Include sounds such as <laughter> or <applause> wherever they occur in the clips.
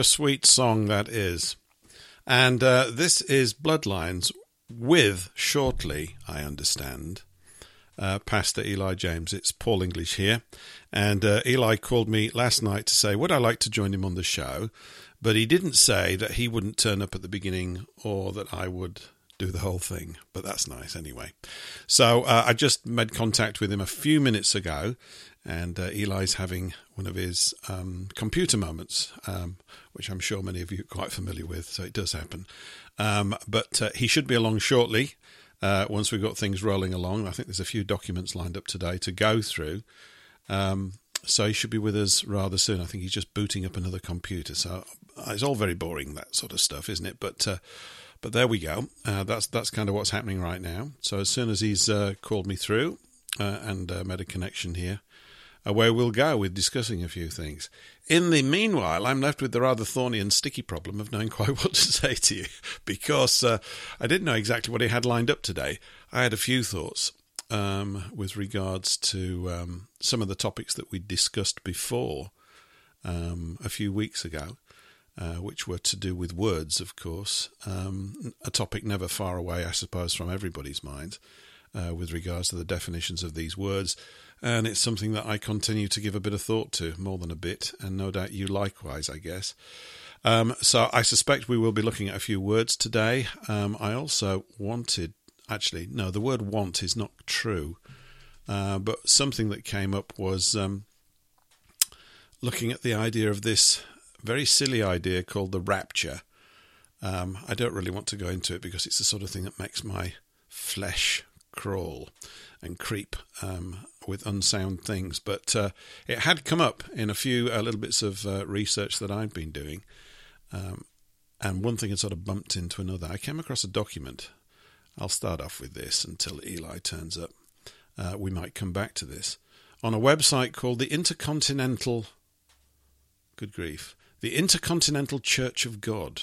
A sweet song that is. And uh, this is Bloodlines with, shortly, I understand, uh, Pastor Eli James. It's Paul English here. And uh, Eli called me last night to say, would I like to join him on the show? But he didn't say that he wouldn't turn up at the beginning or that I would do the whole thing. But that's nice anyway. So uh, I just made contact with him a few minutes ago. And uh, Eli's having one of his um, computer moments, um, which I'm sure many of you are quite familiar with. So it does happen. Um, but uh, he should be along shortly uh, once we've got things rolling along. I think there's a few documents lined up today to go through. Um, so he should be with us rather soon. I think he's just booting up another computer. So uh, it's all very boring, that sort of stuff, isn't it? But uh, but there we go. Uh, that's that's kind of what's happening right now. So as soon as he's uh, called me through and made a connection here, away we'll go with discussing a few things. In the meanwhile, I'm left with the rather thorny and sticky problem of knowing <laughs> quite what to say to you because uh, I didn't know exactly what he had lined up today. I had a few thoughts um, with regards to um, some of the topics that we discussed before um, a few weeks ago. Uh, which were to do with words, of course, um, a topic never far away, I suppose, from everybody's mind, uh, with regards to the definitions of these words and it's something that I continue to give a bit of thought to, more than a bit, and no doubt you likewise, I guess. Um, so I suspect we will be looking at a few words today. Um, I also wanted, actually, no, the word want is not true, uh, but something that came up was um, looking at the idea of this very silly idea called the rapture. Um, I don't really want to go into it because it's the sort of thing that makes my flesh crawl and creep um, with unsound things. But uh, it had come up in a few uh, little bits of uh, research that I'd been doing. Um, and one thing had sort of bumped into another. I came across a document. I'll start off with this until Eli turns up. Uh, we might come back to this. On a website called the Intercontinental. Good grief. The Intercontinental Church of God.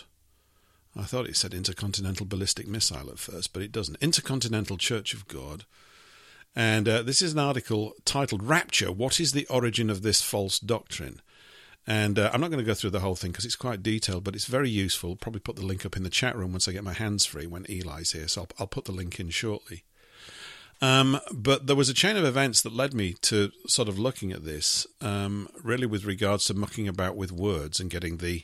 I thought it said Intercontinental Ballistic Missile at first, but it doesn't. Intercontinental Church of God and uh, this is an article titled Rapture What is the Origin of This False Doctrine? And uh, I'm not going to go through the whole thing because it's quite detailed, but it's very useful. Probably put the link up in the chat room once I get my hands free when Eli's here, so I'll, I'll put the link in shortly. Um, but there was a chain of events that led me to sort of looking at this, um, really with regards to mucking about with words and getting the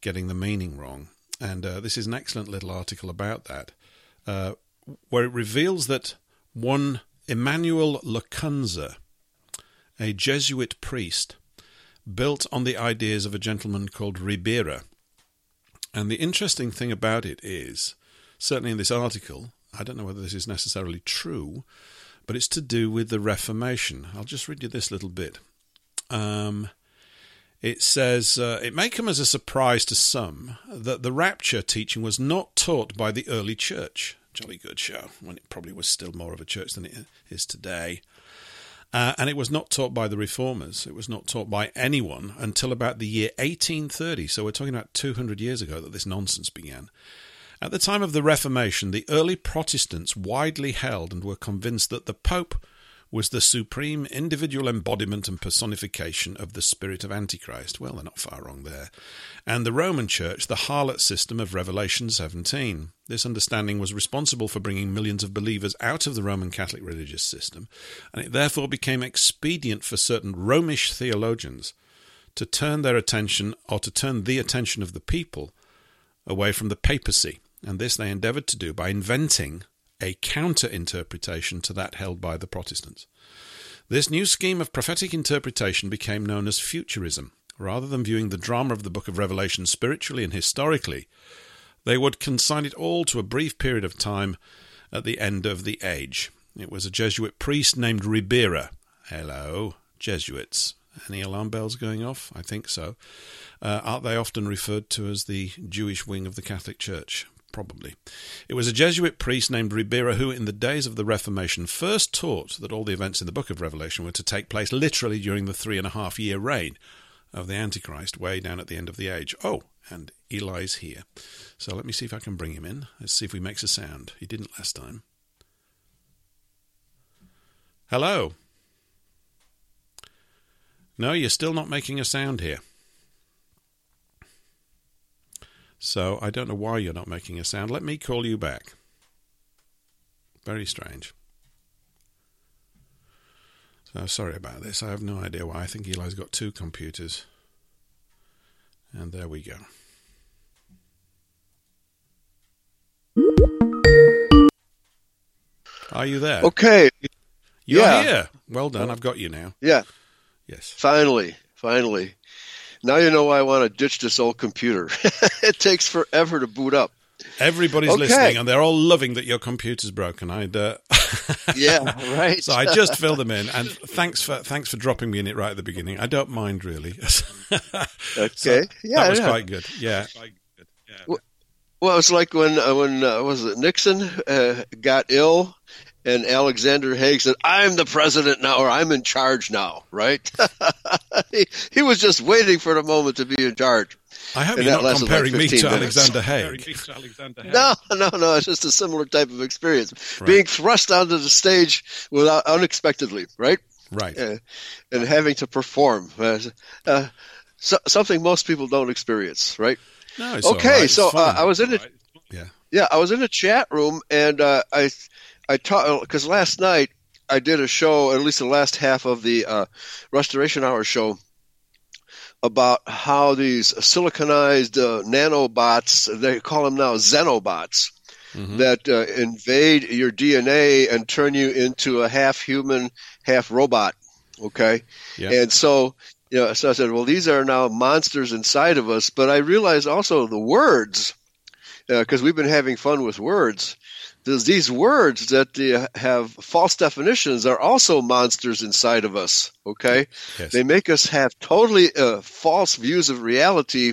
getting the meaning wrong. And uh, this is an excellent little article about that, uh, where it reveals that one Emmanuel Lacunza, a Jesuit priest, built on the ideas of a gentleman called Ribera. And the interesting thing about it is, certainly in this article, I don't know whether this is necessarily true, but it's to do with the Reformation. I'll just read you this little bit. Um, it says, uh, It may come as a surprise to some that the rapture teaching was not taught by the early church jolly good show when it probably was still more of a church than it is today. Uh, and it was not taught by the reformers. It was not taught by anyone until about the year 1830. So we're talking about 200 years ago that this nonsense began. At the time of the Reformation, the early Protestants widely held and were convinced that the Pope was the supreme individual embodiment and personification of the spirit of Antichrist. Well, they're not far wrong there. And the Roman Church, the harlot system of Revelation 17. This understanding was responsible for bringing millions of believers out of the Roman Catholic religious system, and it therefore became expedient for certain Romish theologians to turn their attention, or to turn the attention of the people, away from the papacy. And this they endeavoured to do by inventing a counter interpretation to that held by the Protestants. This new scheme of prophetic interpretation became known as futurism. Rather than viewing the drama of the book of Revelation spiritually and historically, they would consign it all to a brief period of time at the end of the age. It was a Jesuit priest named Ribera. Hello, Jesuits. Any alarm bells going off? I think so. Uh, aren't they often referred to as the Jewish wing of the Catholic Church? Probably. It was a Jesuit priest named Ribera who, in the days of the Reformation, first taught that all the events in the book of Revelation were to take place literally during the three and a half year reign of the Antichrist, way down at the end of the age. Oh, and Eli's here. So let me see if I can bring him in. Let's see if he makes a sound. He didn't last time. Hello. No, you're still not making a sound here. So I don't know why you're not making a sound. Let me call you back. Very strange. So sorry about this. I have no idea why. I think Eli's got two computers. And there we go. Are you there? Okay. You're yeah. here. Well done. I've got you now. Yeah. Yes. Finally. Finally. Now you know why I want to ditch this old computer. <laughs> it takes forever to boot up. Everybody's Okay. listening, and they're all loving that your computer's broken. I'd, uh, <laughs> Yeah, right. so I just filled them in, and thanks for thanks for dropping me in it right at the beginning. I don't mind really. <laughs> Okay. yeah, that was yeah. quite good. Yeah, Well, it's like when uh, when uh, was it Nixon uh, got ill, and Alexander Haig said, "I'm the president now, or I'm in charge now." Right? <laughs> he, he was just waiting for the moment to be in charge. I hope And you're not lasted like comparing me to minutes. Alexander Haig. No, no, no. It's just a similar type of experience, being thrust onto the stage without unexpectedly, right? Right. uh, and having to perform. Uh, uh, so, something most people don't experience, right? No, it's all okay, right. It's so uh. I was in a Yeah. yeah, I was in a chat room, and uh, I I taught because last night I did a show, at least the last half of the uh, Restoration Hour show, about how these siliconized uh, nanobots, they call them now xenobots, Mhm. that uh, invade your DNA and turn you into a half human, half robot. Okay, and so you know, so I said, well, these are now monsters inside of us. But I realized also the words, because we've been having fun with words. These words that have false definitions are also monsters inside of us. Okay, Yes. they make us have totally uh, false views of reality,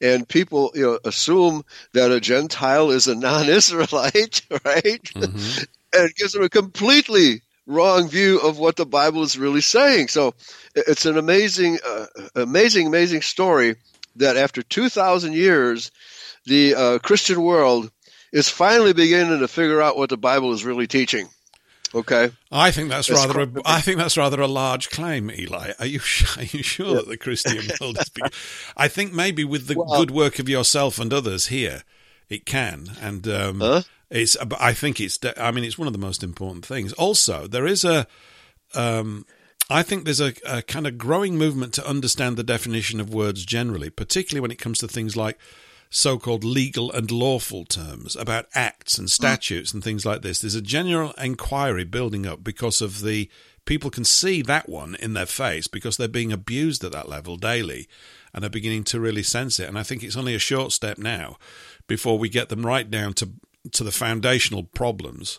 and people you know assume that a Gentile is a non-Israelite, <laughs> right? Mhm. and it gives them a completely wrong view of what the Bible is really saying. So it's an amazing, uh, amazing, amazing story that after 2,000 years, the uh, Christian world is finally beginning to figure out what the Bible is really teaching. Okay. I think that's It's rather. A, I think that's rather a large claim, Eli. Are you <laughs> are you sure that the Christian world is? I think maybe with the Well- good work of yourself and others here, it can. And um, Huh? it's. I think it's. I mean, it's one of the most important things. Also, there is a. Um, I think there's a, a kind of growing movement to understand the definition of words generally, particularly when it comes to things like so-called legal and lawful terms about acts and statutes and things like this. There's a general inquiry building up because of the people can see that one in their face because they're being abused at that level daily and are beginning to really sense it. And I think it's only a short step now before we get them right down to to the foundational problems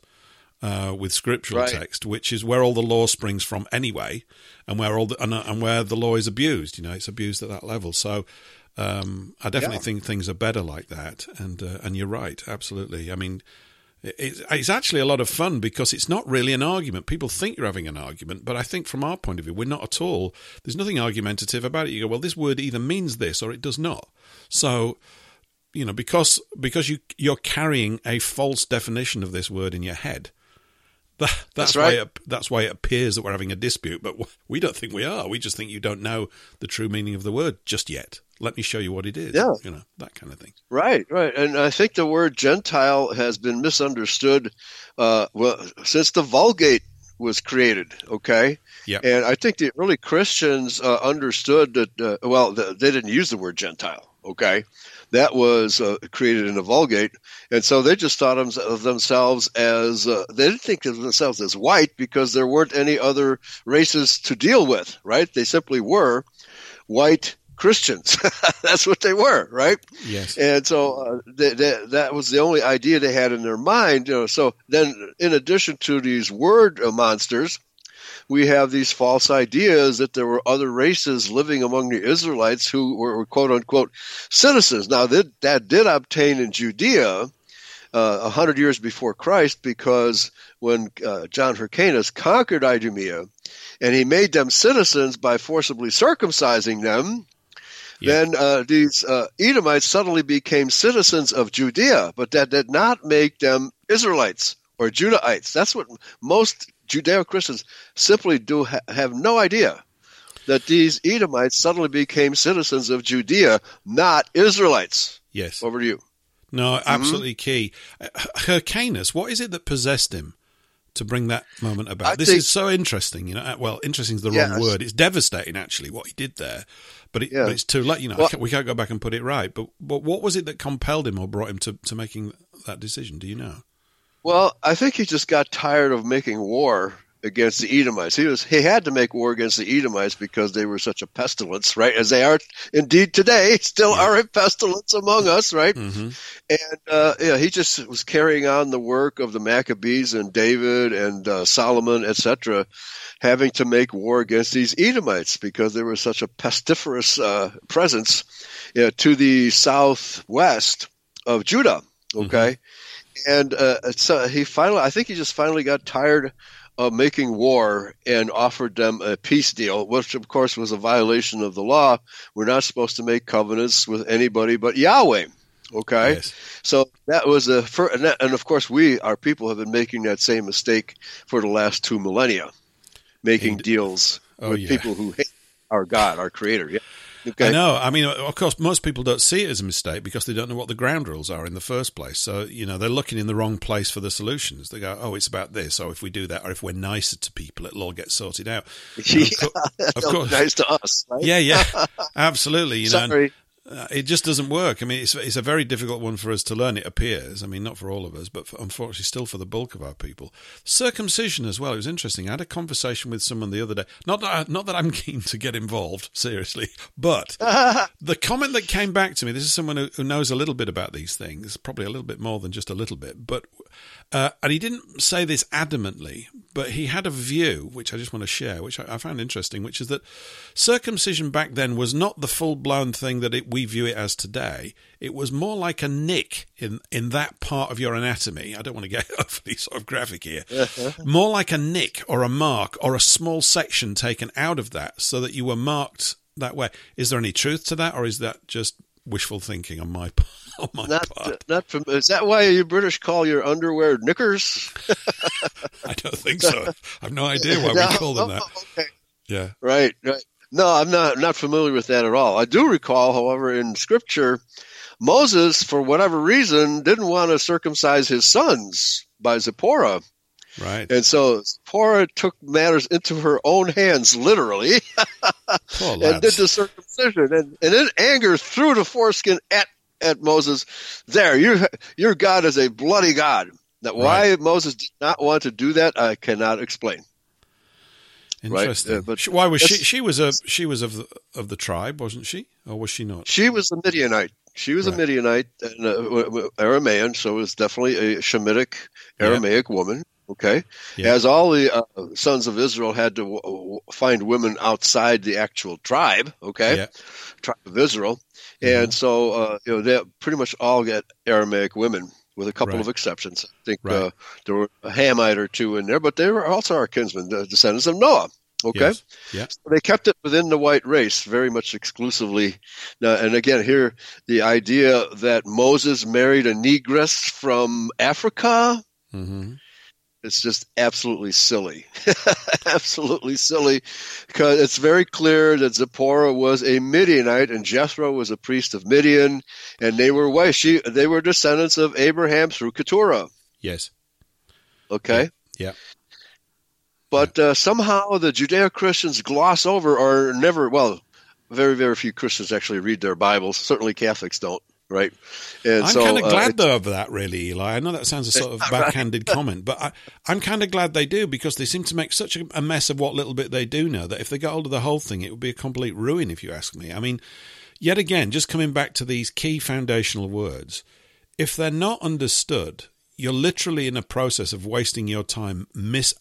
uh, with scriptural Right. text, which is where all the law springs from anyway, and where all the, and, uh, and where the law is abused. You know, it's abused at that level. So um, I definitely Yeah. think things are better like that. And uh, and you're right, absolutely. I mean. it- It's, it's actually a lot of fun because it's not really an argument. People think you're having an argument, but I think from our point of view, we're not at all. There's nothing argumentative about it. You go, well, this word either means this or it does not. So, you know, because because you you're carrying a false definition of this word in your head. That, that's, That's why right. it, that's why it appears that we're having a dispute, but we don't think we are. We just think you don't know the true meaning of the word just yet. Let me show you what it is. Yeah. you know that kind of thing. Right, right. And I think the word Gentile has been misunderstood uh, well, since the Vulgate was created, okay? Yeah. And I think the early Christians uh, understood that, uh, well, th- they didn't use the word Gentile, okay? That was uh, created in the Vulgate. And so they just thought of themselves as, uh, they didn't think of themselves as white because there weren't any other races to deal with, right? They simply were white Christians. <laughs> That's what they were, right? Yes. And so uh, they, they, that was the only idea they had in their mind. You know, so then, in addition to these word uh, monsters, we have these false ideas that there were other races living among the Israelites who were, quote unquote citizens. Now that that did obtain in Judea uh, a hundred years before Christ, because when uh, John Hyrcanus conquered Idumea, and he made them citizens by forcibly circumcising them, Yeah. then uh, these uh, Edomites suddenly became citizens of Judea, but that did not make them Israelites or Judahites. That's what most Judeo Christians simply do ha- have no idea that these Edomites suddenly became citizens of Judea, not Israelites. Yes. Over to you. No, absolutely key. Uh, Hyrcanus, what is it that possessed him to bring that moment about? I this think- is so interesting. You know, uh, well, interesting is the Yes. wrong word. It's devastating, actually, what he did there. But, it, Yeah. but it's too late. You know, Well- can't- we can't go back and put it right. But, but what was it that compelled him or brought him to, to making that decision? Do you know? Well, I think he just got tired of making war against the Edomites. He was he had to make war against the Edomites because they were such a pestilence, right? As they are indeed today, <laughs> still are a pestilence among us, right? hmm And uh, yeah, he just was carrying on the work of the Maccabees and David and uh, Solomon, etc., having to make war against these Edomites because they were such a pestiferous uh, presence uh, to the southwest of Judah. Okay, and uh, so he finally, I think he just finally got tired of making war and offered them a peace deal, which of course was a violation of the law. We're not supposed to make covenants with anybody but Yahweh. Okay. Yes. So that was a fir- and, that, and of course we our people have been making that same mistake for the last two millennia, making Indeed. deals Oh, with yeah. people who hate our God, our Creator. Yeah. Okay. I know. I mean, of course, most people don't see it as a mistake because they don't know what the ground rules are in the first place. So, you know, they're looking in the wrong place for the solutions. They go, oh, it's about this. Or if we do that, or if we're nicer to people, it'll all get sorted out. <laughs> Of cour- of course. nice to us. Right? Yeah, yeah, <laughs> absolutely. You know, and. Uh, it just doesn't work. I mean, it's it's a very difficult one for us to learn. It appears. I mean, not for all of us, but for, unfortunately, still for the bulk of our people. Circumcision as well. It was interesting. I had a conversation with someone the other day. Not that I, not that I'm <laughs> keen to get involved, seriously, but <laughs> the comment that came back to me. This is someone who, who knows a little bit about these things, probably a little bit more than just a little bit, but. Uh, and he didn't say this adamantly, but he had a view, which I just want to share, which I, I found interesting, which is that circumcision back then was not the full blown thing that it, we view it as today. It was more like a nick in, in that part of your anatomy. I don't want to get <laughs> overly sort of graphic here. <laughs> more like a nick or a mark or a small section taken out of that so that you were marked that way. Is there any truth to that, or is that just wishful thinking on my <laughs> part? <laughs> On oh, my Not, part? Uh, not from. Is that why you British call your underwear knickers? <laughs> I don't think so. I've no idea why No? we call them that. Oh, okay. Yeah. Right, right. No, I'm not not familiar with that at all. I do recall, however, in Scripture, Moses, for whatever reason, didn't want to circumcise his sons by Zipporah, Right. and so Zipporah took matters into her own hands, literally, <laughs> and did the circumcision, and, and in anger threw the foreskin at at Moses. There, your your God is a bloody God. Now, why Moses did not want to do that, I cannot explain. right, Interesting. uh, but She- why was she? She was a she was of the, of the tribe, wasn't she, or was she not? She was a Midianite. She was Right. a Midianite and uh, Aramaean, so it was definitely a Shemitic Aramaic woman. Okay, Yeah. as all the uh, sons of Israel had to w- w- find women outside the actual tribe. Okay, Yeah. tribe of Israel, Mhm. and so uh, you know they pretty much all get Aramaic women, with a couple Right. of exceptions. I think Right. uh, there were a Hamite or two in there, but they were also our kinsmen, the descendants of Noah. Okay, Yes. Yeah. so they kept it within the white race very much exclusively. Now, and again, here the idea that Moses married a negress from Africa. hmm It's just absolutely silly, <laughs> absolutely silly, because it's very clear that Zipporah was a Midianite and Jethro was a priest of Midian, and they were why she they were descendants of Abraham through Keturah. Yes. Okay, Yeah. but uh, somehow the Judeo Christians gloss over or never. Well, very very few Christians actually read their Bibles. Certainly Catholics don't. Right, and I'm so kind of uh, glad though of that, really, Eli. I know that sounds a sort of <laughs> backhanded comment, but I, I'm kind of glad they do because they seem to make such a, a mess of what little bit they do know that if they got hold of the whole thing, it would be a complete ruin, if you ask me. I mean, yet again, just coming back to these key foundational words, if they're not understood, you're literally in a process of wasting your time mis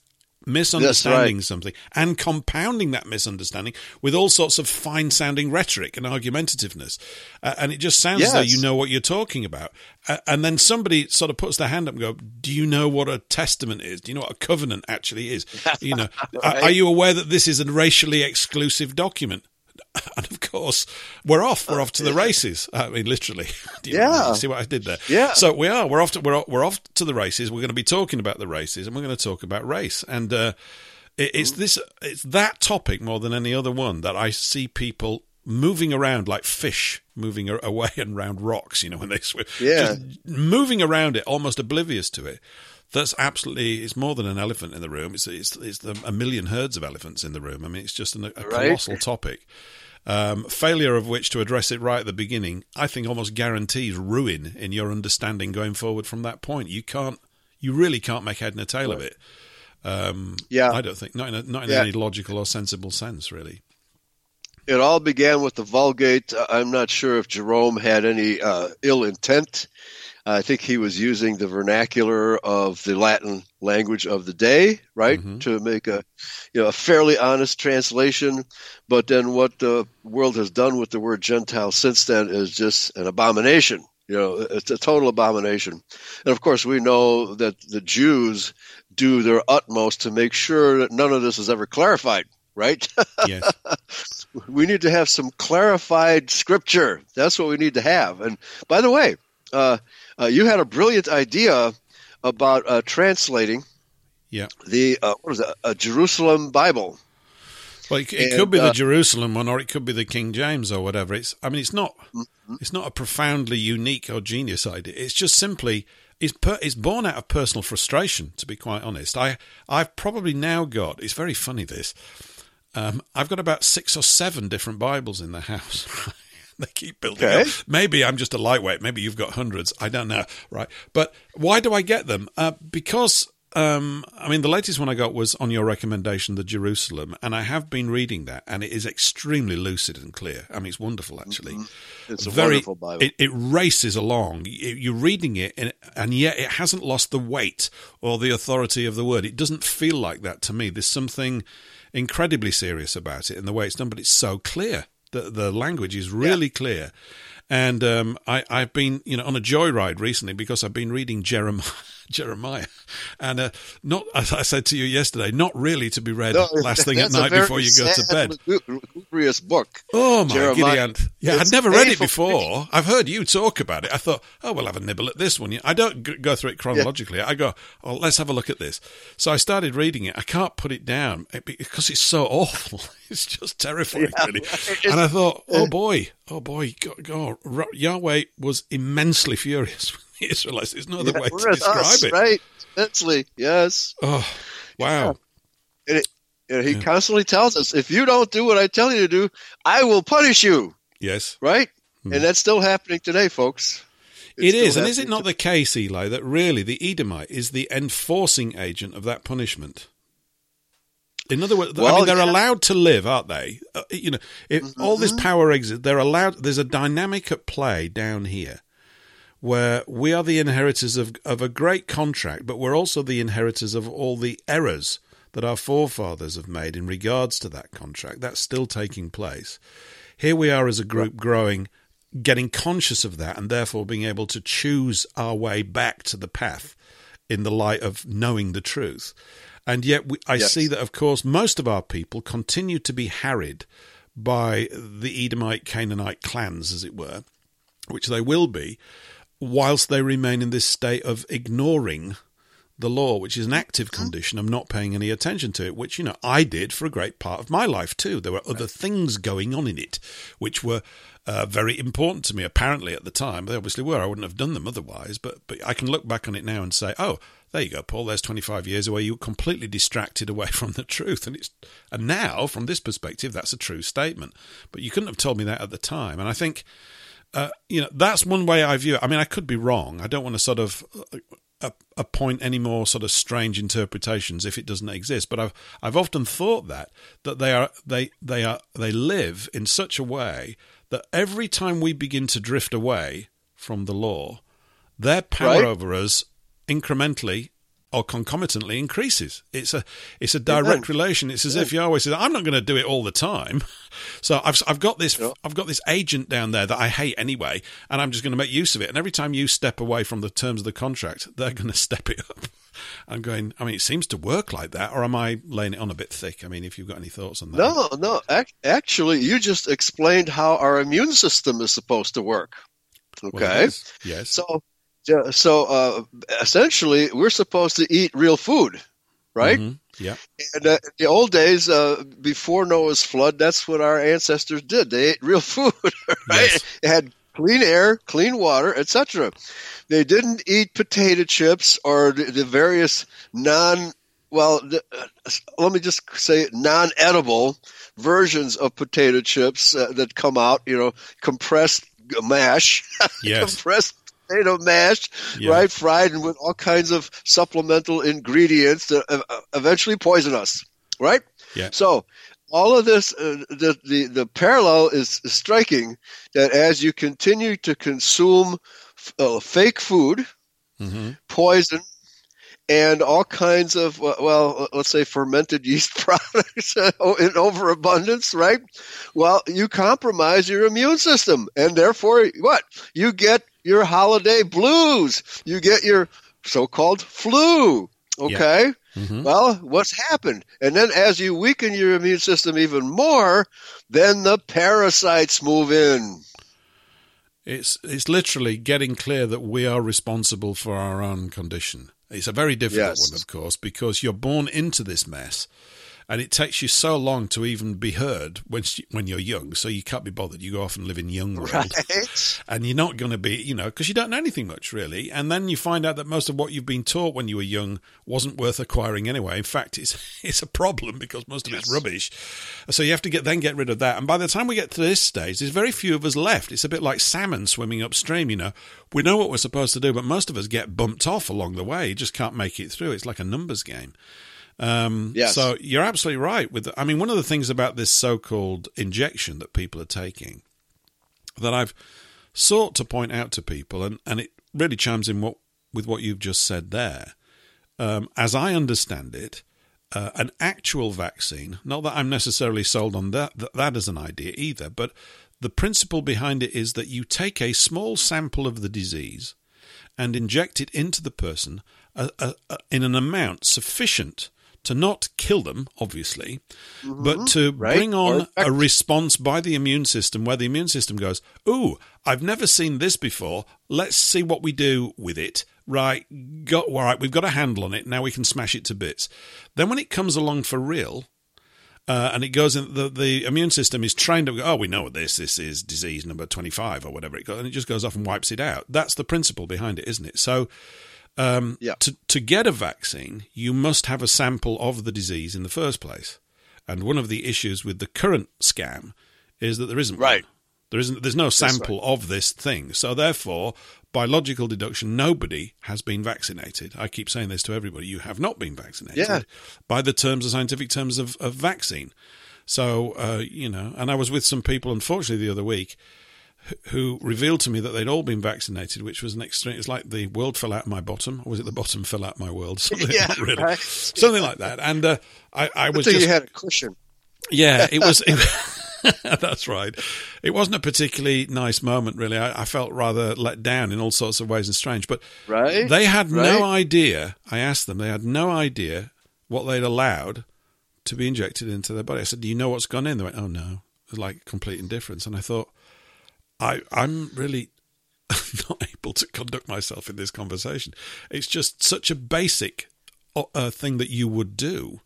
misunderstanding something and compounding that misunderstanding with all sorts of fine sounding rhetoric and argumentativeness. Uh, and it just sounds as though you know what you're talking about. Uh, and then somebody sort of puts their hand up and go do you know what a testament is? Do you know what a covenant actually is? You know <laughs> are, are you aware that this is a racially exclusive document <laughs> and of course, we're off. We're off to the races. I mean, literally. <laughs> Do you Yeah. see what I did there? Yeah. So we are. We're off. To, we're off- we're off to the races. We're going to be talking about the races, and we're going to talk about race. And uh, it, it's this. It's that topic more than any other one that I see people moving around like fish moving away <laughs> and around rocks. You know when they swim, yeah, just moving around it, almost oblivious to it. That's absolutely. It's more than an elephant in the room. It's it's it's the, a million herds of elephants in the room. I mean, it's just an, a Right. colossal topic. Um, failure of which to address it right at the beginning, I think, almost guarantees ruin in your understanding going forward from that point. You can't, you really can't make head and a tail of it. Um, yeah. I don't think not in a, not in Yeah. any logical or sensible sense, really. it all began with the Vulgate. Uh, I'm not sure if Jerome had any uh, ill intent. I think he was using the vernacular of the Latin language of the day, right, Mhm. to make a you know a fairly honest translation. But then what the world has done with the word Gentile since then is just an abomination. You know, it's a total abomination. And of course, we know that the Jews do their utmost to make sure that none of this is ever clarified, right? <laughs> Yes, we need to have some clarified scripture. That's what we need to have. And by the way, uh, uh, you had a brilliant idea about uh, translating yeah. the uh, what is it, a Jerusalem Bible. Well, it, it And, could be uh, the Jerusalem one, or it could be the King James or whatever. It's. I mean, it's not. Mm-hmm. It's not a profoundly unique or genius idea. It's just simply. It's, per, it's born out of personal frustration, to be quite honest. I I've probably now got. It's very funny this. Um, I've got about six or seven different Bibles in the house. <laughs> <laughs> they keep building Okay. up. Maybe I'm just a lightweight. Maybe you've got hundreds. I don't know. Right. But why do I get them? Uh, because, um, I mean, the latest one I got was on your recommendation, the Jerusalem. And I have been reading that, and it is extremely lucid and clear. I mean, it's wonderful, actually. It's a Very, wonderful Bible. It, it races along. You- You're reading it, and, and yet it hasn't lost the weight or the authority of the word. It doesn't feel like that to me. There's something incredibly serious about it in the way it's done, but it's so clear. The the language is really clear. And um, I, I've been, you know, on a joyride recently because I've been reading Jeremiah, <laughs> Jeremiah, and uh, not, as I said to you yesterday, not really to be read No, <laughs> last thing at night before you go to bed. lugubrious book. Oh my Jeremiah. giddy aunt! Yeah, It's I'd never read it before. I've heard you talk about it. I thought, oh, we'll have a nibble at this one. I don't go through it chronologically. I go, oh, let's have a look at this. So I started reading it. I can't put it down eh, because it's so <laughs> awful. It's just terrifying, Yeah, really. And I thought, oh boy, oh boy, God, God, Yahweh was immensely furious with <laughs> the <laughs> Israelites. There's no other way to describe us, it. right? Immensely, yes. Oh, wow. And he Yeah. constantly tells us, if you don't do what I tell you to do, I will punish you, Yes. right? And that's still happening today, folks. It's It is, and is it not the case, Eli, that really the Edomite is the enforcing agent of that punishment? In other words, I Well, mean, they're yeah. allowed to live, aren't they? Uh, you know, if all this power exists, they're allowed. There's a dynamic at play down here, where we are the inheritors of of a great contract, but we're also the inheritors of all the errors that our forefathers have made in regards to that contract. That's still taking place. Here we are as a group growing, getting conscious of that, and therefore being able to choose our way back to the path in the light of knowing the truth. And yet, we, I Yes. see that, of course, most of our people continue to be harried by the Edomite, Canaanite clans, as it were, which they will be, whilst they remain in this state of ignoring the law, which is an active condition of not paying any attention to it, which, you know, I did for a great part of my life too. There were other things going on in it which were uh, very important to me, apparently, at the time. They obviously were. I wouldn't have done them otherwise, but, but I can look back on it now and say, oh, there you go, Paul. There's 25 years away. You were completely distracted away <laughs> from the truth, and it's and now, from this perspective, that's a true statement. But you couldn't have told me that at the time, and I think uh, you know that's one way I view it. I mean, I could be wrong. I don't want to sort of uh, appoint any more sort of strange interpretations if it doesn't exist. But I've I've often thought that that they are they they are they live in such a way that every time we begin to drift away from the law, their power Right. over us incrementally or concomitantly increases. It's a it's a direct relation. It's as if Yahweh says, "I'm not going to do it all the time." <laughs> So I've I've got this Yeah. I've got this agent down there that I hate anyway, and I'm just going to make use of it. And every time you step away from the terms of the contract, <laughs> they're going to step it up. <laughs> I'm going. I mean, it seems to work like that, or am I laying it on a bit thick? I mean, if you've got any thoughts on that, No, no. Ac- actually, you just explained how our immune system is supposed to work. Okay. yes, yes, So, yeah, so uh, essentially, we're supposed to eat real food, right? Mhm. Yeah. And uh, in the old days, uh, before Noah's flood, that's what our ancestors did. They ate real <laughs> food, right? Yes. They had clean air, clean water, etc. They didn't eat potato chips or the, the various non well, the, uh, let me just say non-edible versions of potato chips uh, that come out. You know, compressed mash, <laughs> Yes. compressed potato mash, Yeah. right, fried and with all kinds of supplemental ingredients that uh, uh, eventually poison us, right? Yeah. So all of this, uh, the, the the parallel is striking that as you continue to consume uh, fake food, hmm poison, and all kinds of well, well, let's say fermented yeast <laughs> products in overabundance, right? Well, you compromise your immune system, and therefore, what you get your holiday blues, you get your so-called flu. Okay. hmm Well, what's happened? And then as you weaken your immune system even more, then the parasites move in. It's it's literally getting clear that we are responsible for our own condition. It's a very difficult Yes. one, of course, because you're born into this mess, and it takes you so long to even be heard when when you're young. So you can't be bothered. You go off and live in young world, Right? and you're not going to be, you know, because you don't know anything much really. And then you find out that most of what you've been taught when you were young wasn't worth acquiring anyway. In fact, it's <laughs> it's a problem because most of it's rubbish. So you have to get then get rid of that. And by the time we get to this stage, there's very few of us left. It's a bit like salmon swimming upstream. You know, we know what we're supposed to do, but most of us get bumped off along the way. You just can't make it through. It's like a numbers game. Um, Yes. So you're absolutely right. With I mean, one of the things about this so-called injection that people are taking that I've sought to point out to people, and, and it really chimes in what with what you've just said there. Um, as I understand it, uh, an actual vaccine, not that I'm necessarily sold on that, that that as an idea either, but the principle behind it is that you take a small sample of the disease and inject it into the person uh, uh, uh, in an amount sufficient to not kill them, obviously, but to right. bring on a response by the immune system where the immune system goes, Ooh, I've never seen this before. Let's see what we do with it. Right, got, all right, we've got a handle on it. Now we can smash it to bits. Then when it comes along for real, uh, and it goes in the the immune system is trained to go, oh we know what this this is disease number 25 or whatever it goes and it just goes off and wipes it out that's the principle behind it isn't it so um, Yeah. to to get a vaccine you must have a sample of the disease in the first place and one of the issues with the current scam is that there isn't one. Right. there isn't there's no sample of this thing so therefore by logical deduction nobody has been vaccinated i keep saying this to everybody you have not been vaccinated Yeah. by the terms the scientific terms of, of vaccine so uh, you know and i was with some people unfortunately the other week who revealed to me that they'd all been vaccinated, which was an extreme. It's like the world fell out of my bottom, or was it the bottom fell out my world? <laughs> Something, Yeah, not <laughs> really. right. something like that. And uh, I, I was just you had a cushion. yeah, it was. <laughs> It, that's right. It wasn't a particularly nice moment, really. I, I felt rather let down in all sorts of ways and strange. But Right, they had no idea. I asked them. They had no idea what they'd allowed to be injected into their body. I said, "Do you know what's gone in?" They went, "Oh no." It was like complete indifference. And I thought, I I'm really <laughs> not able to conduct myself in this conversation. It's just such a basic uh, thing that you would do.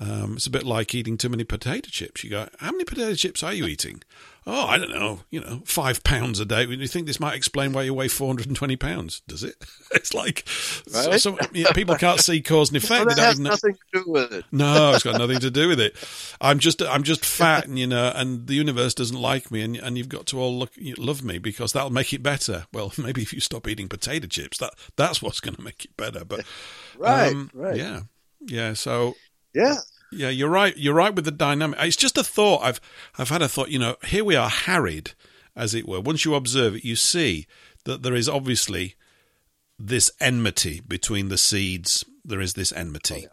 Um, it's a bit like eating too many potato chips. You go, how many potato chips are you eating? Oh, I don't know. You know, five pounds a day. You think this might explain why you weigh 420 pounds? Does it? <laughs> It's like so, Right. so, yeah, people can't see cause and <laughs> effect. Well, that has know- nothing to do with it. no, it's got nothing to do with it. I'm just I'm just fat, and you know, and the universe doesn't like me, and and you've got to all look love me because that'll make it better. Well, <laughs> maybe if you stop eating potato chips, that that's what's going to make it better. But Right, um, right. yeah, yeah. So Yeah. Yeah, you're right. You're right with the dynamic. It's just a thought. I've I've had a thought. You know, here we are harried, as it were. Once you observe it, you see that there is obviously this enmity between the seeds. There is this enmity,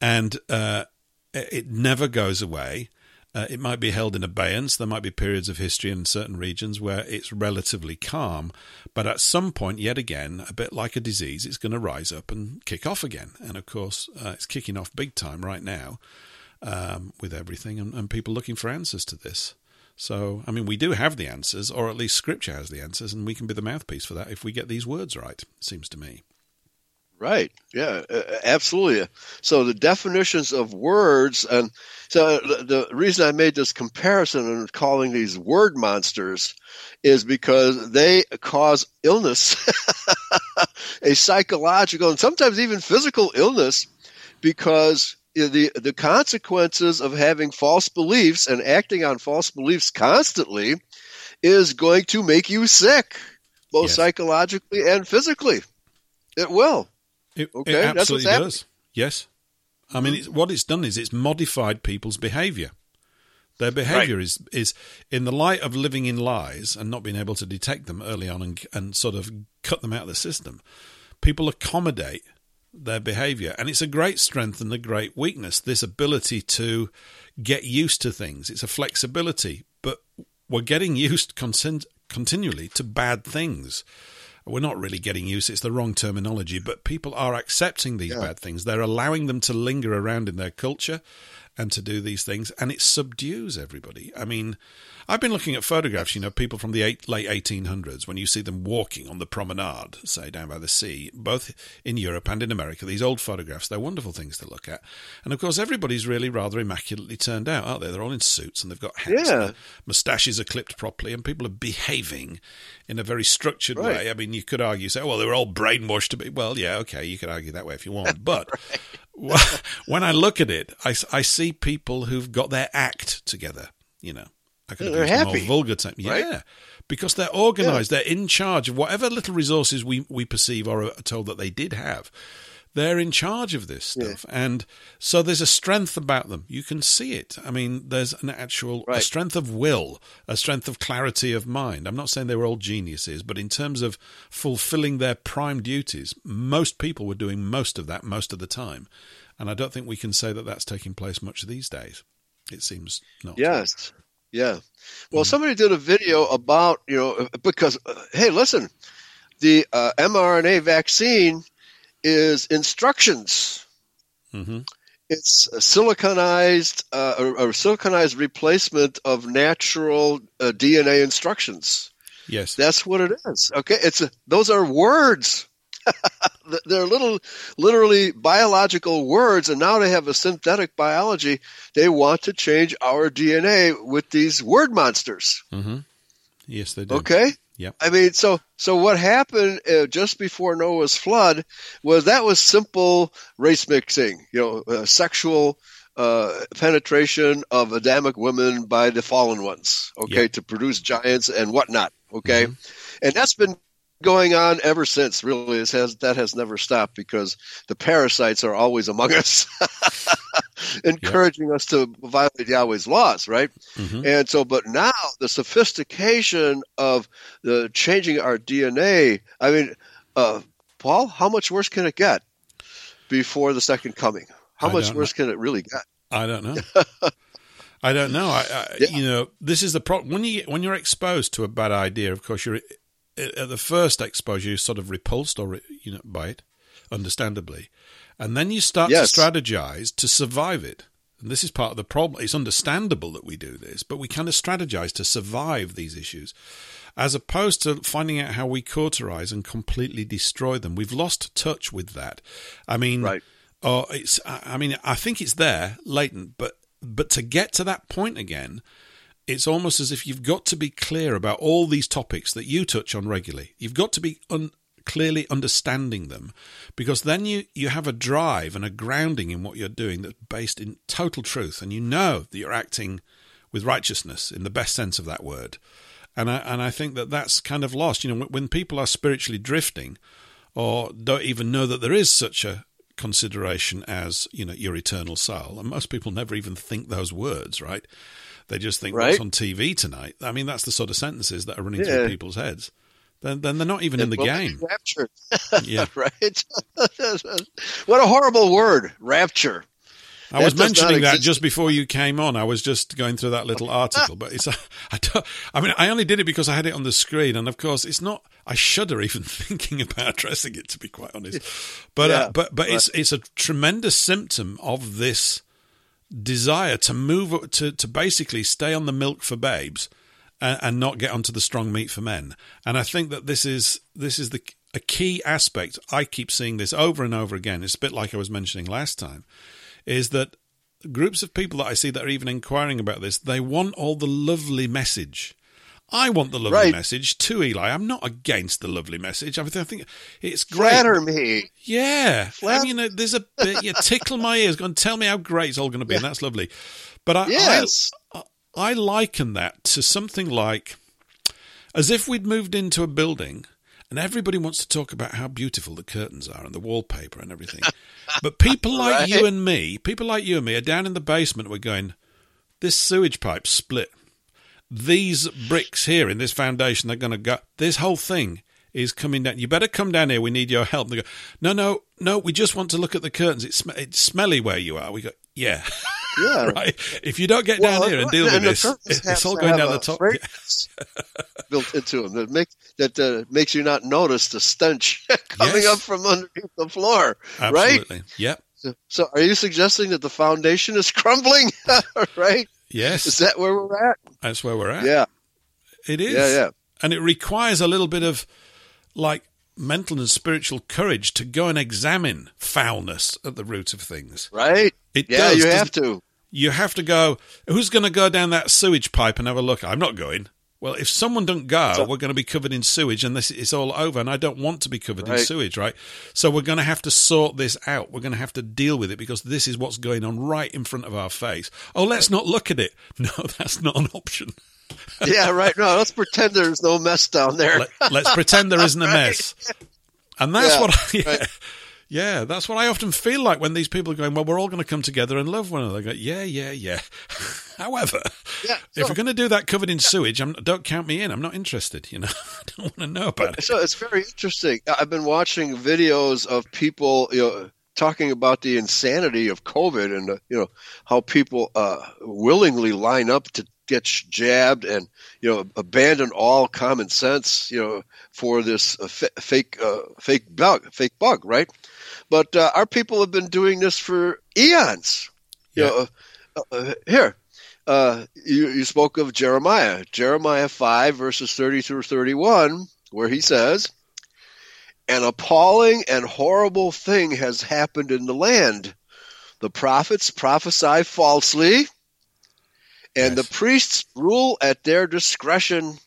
and uh, it it never goes away. Uh, it might be held in abeyance. There might be periods of history in certain regions where it's relatively calm, but at some point, yet again, a bit like a disease, it's going to rise up and kick off again. And of course, uh, it's kicking off big time right now um, with everything, and, and people looking for answers to this. So, I mean, we do have the answers, or at least Scripture has the answers, and we can be the mouthpiece for that if we get these words right. Seems to me. Right. Yeah, absolutely. So the definitions of words, and so the, the reason I made this comparison and calling these word monsters is because they cause illness, <laughs> a psychological and sometimes even physical illness, because the the consequences of having false beliefs and acting on false beliefs constantly is going to make you sick, both yes. psychologically and physically. It will. It, okay, it absolutely does. Yes. I mean, it's, what it's done is it's modified people's behaviour. Their behaviour right. is is in the light of living in lies and not being able to detect them early on and and sort of cut them out of the system. People accommodate their behaviour, and it's a great strength and a great weakness. This ability to get used to things. It's a flexibility, but we're getting used continually to bad things we're not really getting used. It's the wrong terminology, but people are accepting these yeah. bad things. They're allowing them to linger around in their culture and to do these things, and it subdues everybody. I mean, I've been looking at photographs, you know, people from the eight, late 1800s, when you see them walking on the promenade, say, down by the sea, both in Europe and in America, these old photographs, they're wonderful things to look at. And of course, everybody's really rather immaculately turned out, aren't they? They're all in suits and they've got hats, yeah. moustaches are clipped properly, and people are behaving in a very structured right. way. I mean, you could argue, say, oh, well, they were all brainwashed to be. Well, yeah, okay, you could argue that way if you want. <laughs> But right. <laughs> when I look at it, I, I see people who've got their act together, you know. I could they're happy. more vulgar term. Yeah, right? because they're organised. Yeah. They're in charge of whatever little resources we, we perceive or are told that they did have. They're in charge of this stuff, yeah. and so there's a strength about them. You can see it. I mean, there's an actual right. a strength of will, a strength of clarity of mind. I'm not saying they were all geniuses, but in terms of fulfilling their prime duties, most people were doing most of that most of the time, and I don't think we can say that that's taking place much these days. It seems not. Yes. Yeah. Well, mm-hmm. somebody did a video about, you know, because, uh, hey, listen, the uh, mRNA vaccine is instructions. Mm-hmm. It's a siliconized, uh, a, a, siliconized replacement of natural uh, DNA instructions. Yes. That's what it is. Okay. It's a, those are words. <laughs> they're little, literally biological words, and now they have a synthetic biology. They want to change our DNA with these word monsters. Mm-hmm. Yes, they do. Okay. Yep. I mean, so so what happened uh, just before Noah's flood was that was simple race mixing, you know, uh, sexual uh, penetration of Adamic women by the fallen ones, okay, yep. to produce giants and whatnot, okay, mm-hmm. and that's been going on ever since. Really, it has that has never stopped because the parasites are always among <laughs> us, encouraging yep. us to violate Yahweh's laws, right? Mm-hmm. And so, but now the sophistication of the changing our DNA. I mean, uh, Paul, how much worse can it get before the second coming? How I much worse know. can it really get? I don't know. <laughs> I don't know. I, I yeah. you know, this is the problem when you when you're exposed to a bad idea. Of course, you're at the first exposure, you're sort of repulsed or you know by it, understandably, and then you start yes. to strategize to survive it. And this is part of the problem. It's understandable that we do this, but we kind of strategize to survive these issues, as opposed to finding out how we cauterize and completely destroy them. We've lost touch with that. I mean, right. Oh, it's. I mean, I think it's there, latent, but but to get to that point again, it's almost as if you've got to be clear about all these topics that you touch on regularly. You've got to be un- clearly understanding them because then you, you have a drive and a grounding in what you're doing that's based in total truth and you know that you're acting with righteousness in the best sense of that word. And I, and I think that that's kind of lost. You know, when people are spiritually drifting or don't even know that there is such a consideration as, you know, your eternal soul, and most people never even think those words, right? They just think right? what's on TV tonight. I mean, that's the sort of sentences that are running yeah. through people's heads. Then, then they're not even in the game. Rapture. <laughs> yeah. <laughs> right. <laughs> what a horrible word, rapture. I that was mentioning that just before you came on. I was just going through that little article, but it's. I, don't, I mean, I only did it because I had it on the screen, and of course, it's not. I shudder even thinking about addressing it, to be quite honest. But uh, yeah, uh, but but it's it's a tremendous symptom of this desire to move to to basically stay on the milk for babes and, and not get onto the strong meat for men. And I think that this is this is the a key aspect, I keep seeing this over and over again. It's a bit like I was mentioning last time, is that groups of people that I see that are even inquiring about this, they want all the lovely message. I want the lovely Right. message too, Eli. I'm not against the lovely message. I think it's great. Flatter me. Yeah, Flat- I mean, uh, there's a bit. You tickle my ears, go and tell me how great it's all going to be, and that's lovely. But I, Yes. I, I liken that to something like as if we'd moved into a building and everybody wants to talk about how beautiful the curtains are and the wallpaper and everything. but people <laughs> like Right. you and me, people like you and me, are down in the basement. We're going, this sewage pipe split. These bricks here in this foundation, they're going to go. This whole thing is coming down. You better come down here. We need your help. And they go, no, no, no. We just want to look at the curtains. It's, sm- it's smelly where you are. We go, yeah. Yeah. <laughs> right. If you don't get down Well, here and deal with and the this, <laughs> it's all going down the top. <laughs> built into them that makes that uh, makes you not notice the stench coming Yes. up from underneath the floor. Right. Absolutely. Yep. So, so, are you suggesting that the foundation is crumbling? right? Is that where we're at? That's where we're at. Yeah. It is. Yeah. Yeah. And it requires a little bit of like mental and spiritual courage to go and examine foulness at the root of things. Right. It Yeah. does. you have to. You have to go. Who's going to go down that sewage pipe and have a look? I'm not going. Well, if someone don't go, So- we're going to be covered in sewage, and this it's all over. And I don't want to be covered in sewage, right? So we're going to have to sort this out. We're going to have to deal with it because this is what's going on right in front of our face. Oh, let's not look at it. <laughs> No, that's not an option. <laughs> Yeah. Right. No. Let's pretend there's no mess down there. Let, let's pretend there isn't a <laughs> Right. mess. And that's Yeah, what I, yeah, right. Yeah, that's what I often feel like when these people are going, well, we're all going to come together and love one another. I go, yeah, yeah, yeah. <laughs> However, Yeah, if we're going to do that covered in sewage, I'm, don't count me in. I'm not interested. You know, <laughs> I don't want to know about it. So it's very interesting. I've been watching videos of people, you know, talking about the insanity of COVID and uh, you know how people uh, willingly line up to get jabbed and you know abandon all common sense, you know, for this uh, fa- fake uh, fake bug, fake bug, right? But uh, our people have been doing this for eons. You Yeah. know, uh, uh, here. Uh, you, you spoke of Jeremiah, Jeremiah 5, verses 30 through 31, where he says, An appalling and horrible thing has happened in the land. The prophets prophesy falsely, and Yes. the priests rule at their discretion.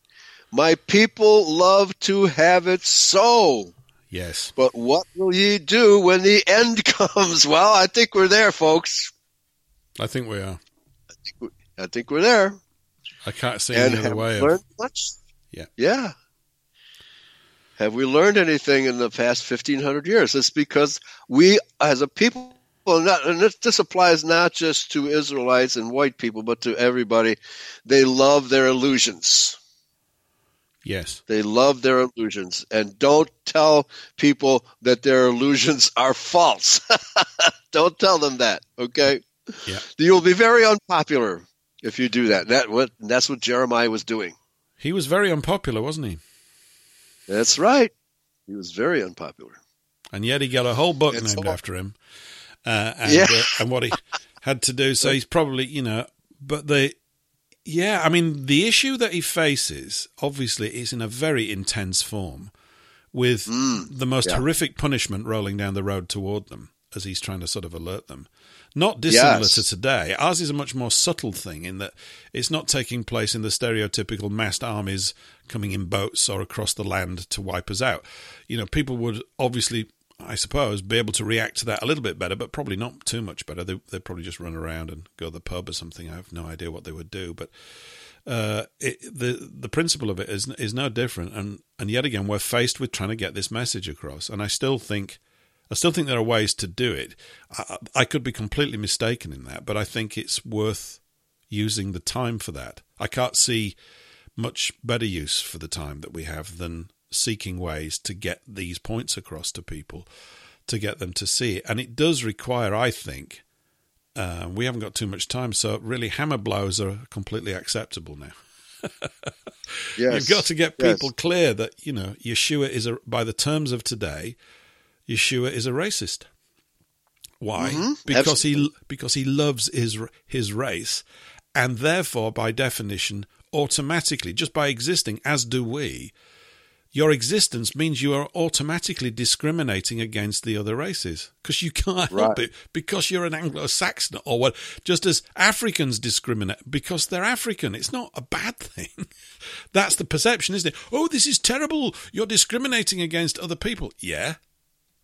My people love to have it so. Yes. But what will ye do when the end <laughs> comes? Well, I think we're there, folks. I think we are. I think we're there. I can't see and any other way we of. much? Yeah. Yeah. Have we learned anything in the past 1500 years? It's because we, as a people, well, not, and this, this applies not just to Israelites and white people, but to everybody. They love their illusions. Yes. They love their illusions. And don't tell people that their illusions are false. <laughs> don't tell them that, okay? Yeah. You'll be very unpopular if you do that. That what that's what Jeremiah was doing. He was very unpopular, wasn't he? That's right. He was very unpopular. and yet he got a whole book It's named all- after him, uh, and Yeah. uh, and what he had to do. So <laughs> he's probably you know, but the yeah, I mean the issue that he faces obviously is in a very intense form, with the most Mm, yeah. horrific punishment rolling down the road toward them as he's trying to sort of alert them. Not dissimilar Yes. to today. Ours is a much more subtle thing in that it's not taking place in the stereotypical massed armies coming in boats or across the land to wipe us out. You know, people would obviously, I suppose, be able to react to that a little bit better, but probably not too much better. They, they'd probably just run around and go to the pub or something. I have no idea what they would do, but uh, it, the the principle of it is is no different. And and yet again, we're faced with trying to get this message across. And I still think, I still think there are ways to do it. I, I could be completely mistaken in that, but I think it's worth using the time for that. I can't see much better use for the time that we have than seeking ways to get these points across to people, to get them to see it. And it does require, I think, uh, we haven't got too much time, so really hammer blows are completely acceptable now. <laughs> Yes. You've got to get Yes. people clear that you know Yeshua is a by the terms of today, Yeshua is a racist. Why? Mhm. Because he because he loves his his race, and therefore, by definition, automatically, just by existing, as do we, your existence means you are automatically discriminating against the other races because you can't help it because you're an Anglo-Saxon or what. Just as Africans discriminate because they're African, it's not a bad thing. <laughs> That's the perception, isn't it? Oh, this is terrible. You're discriminating against other people. Yeah,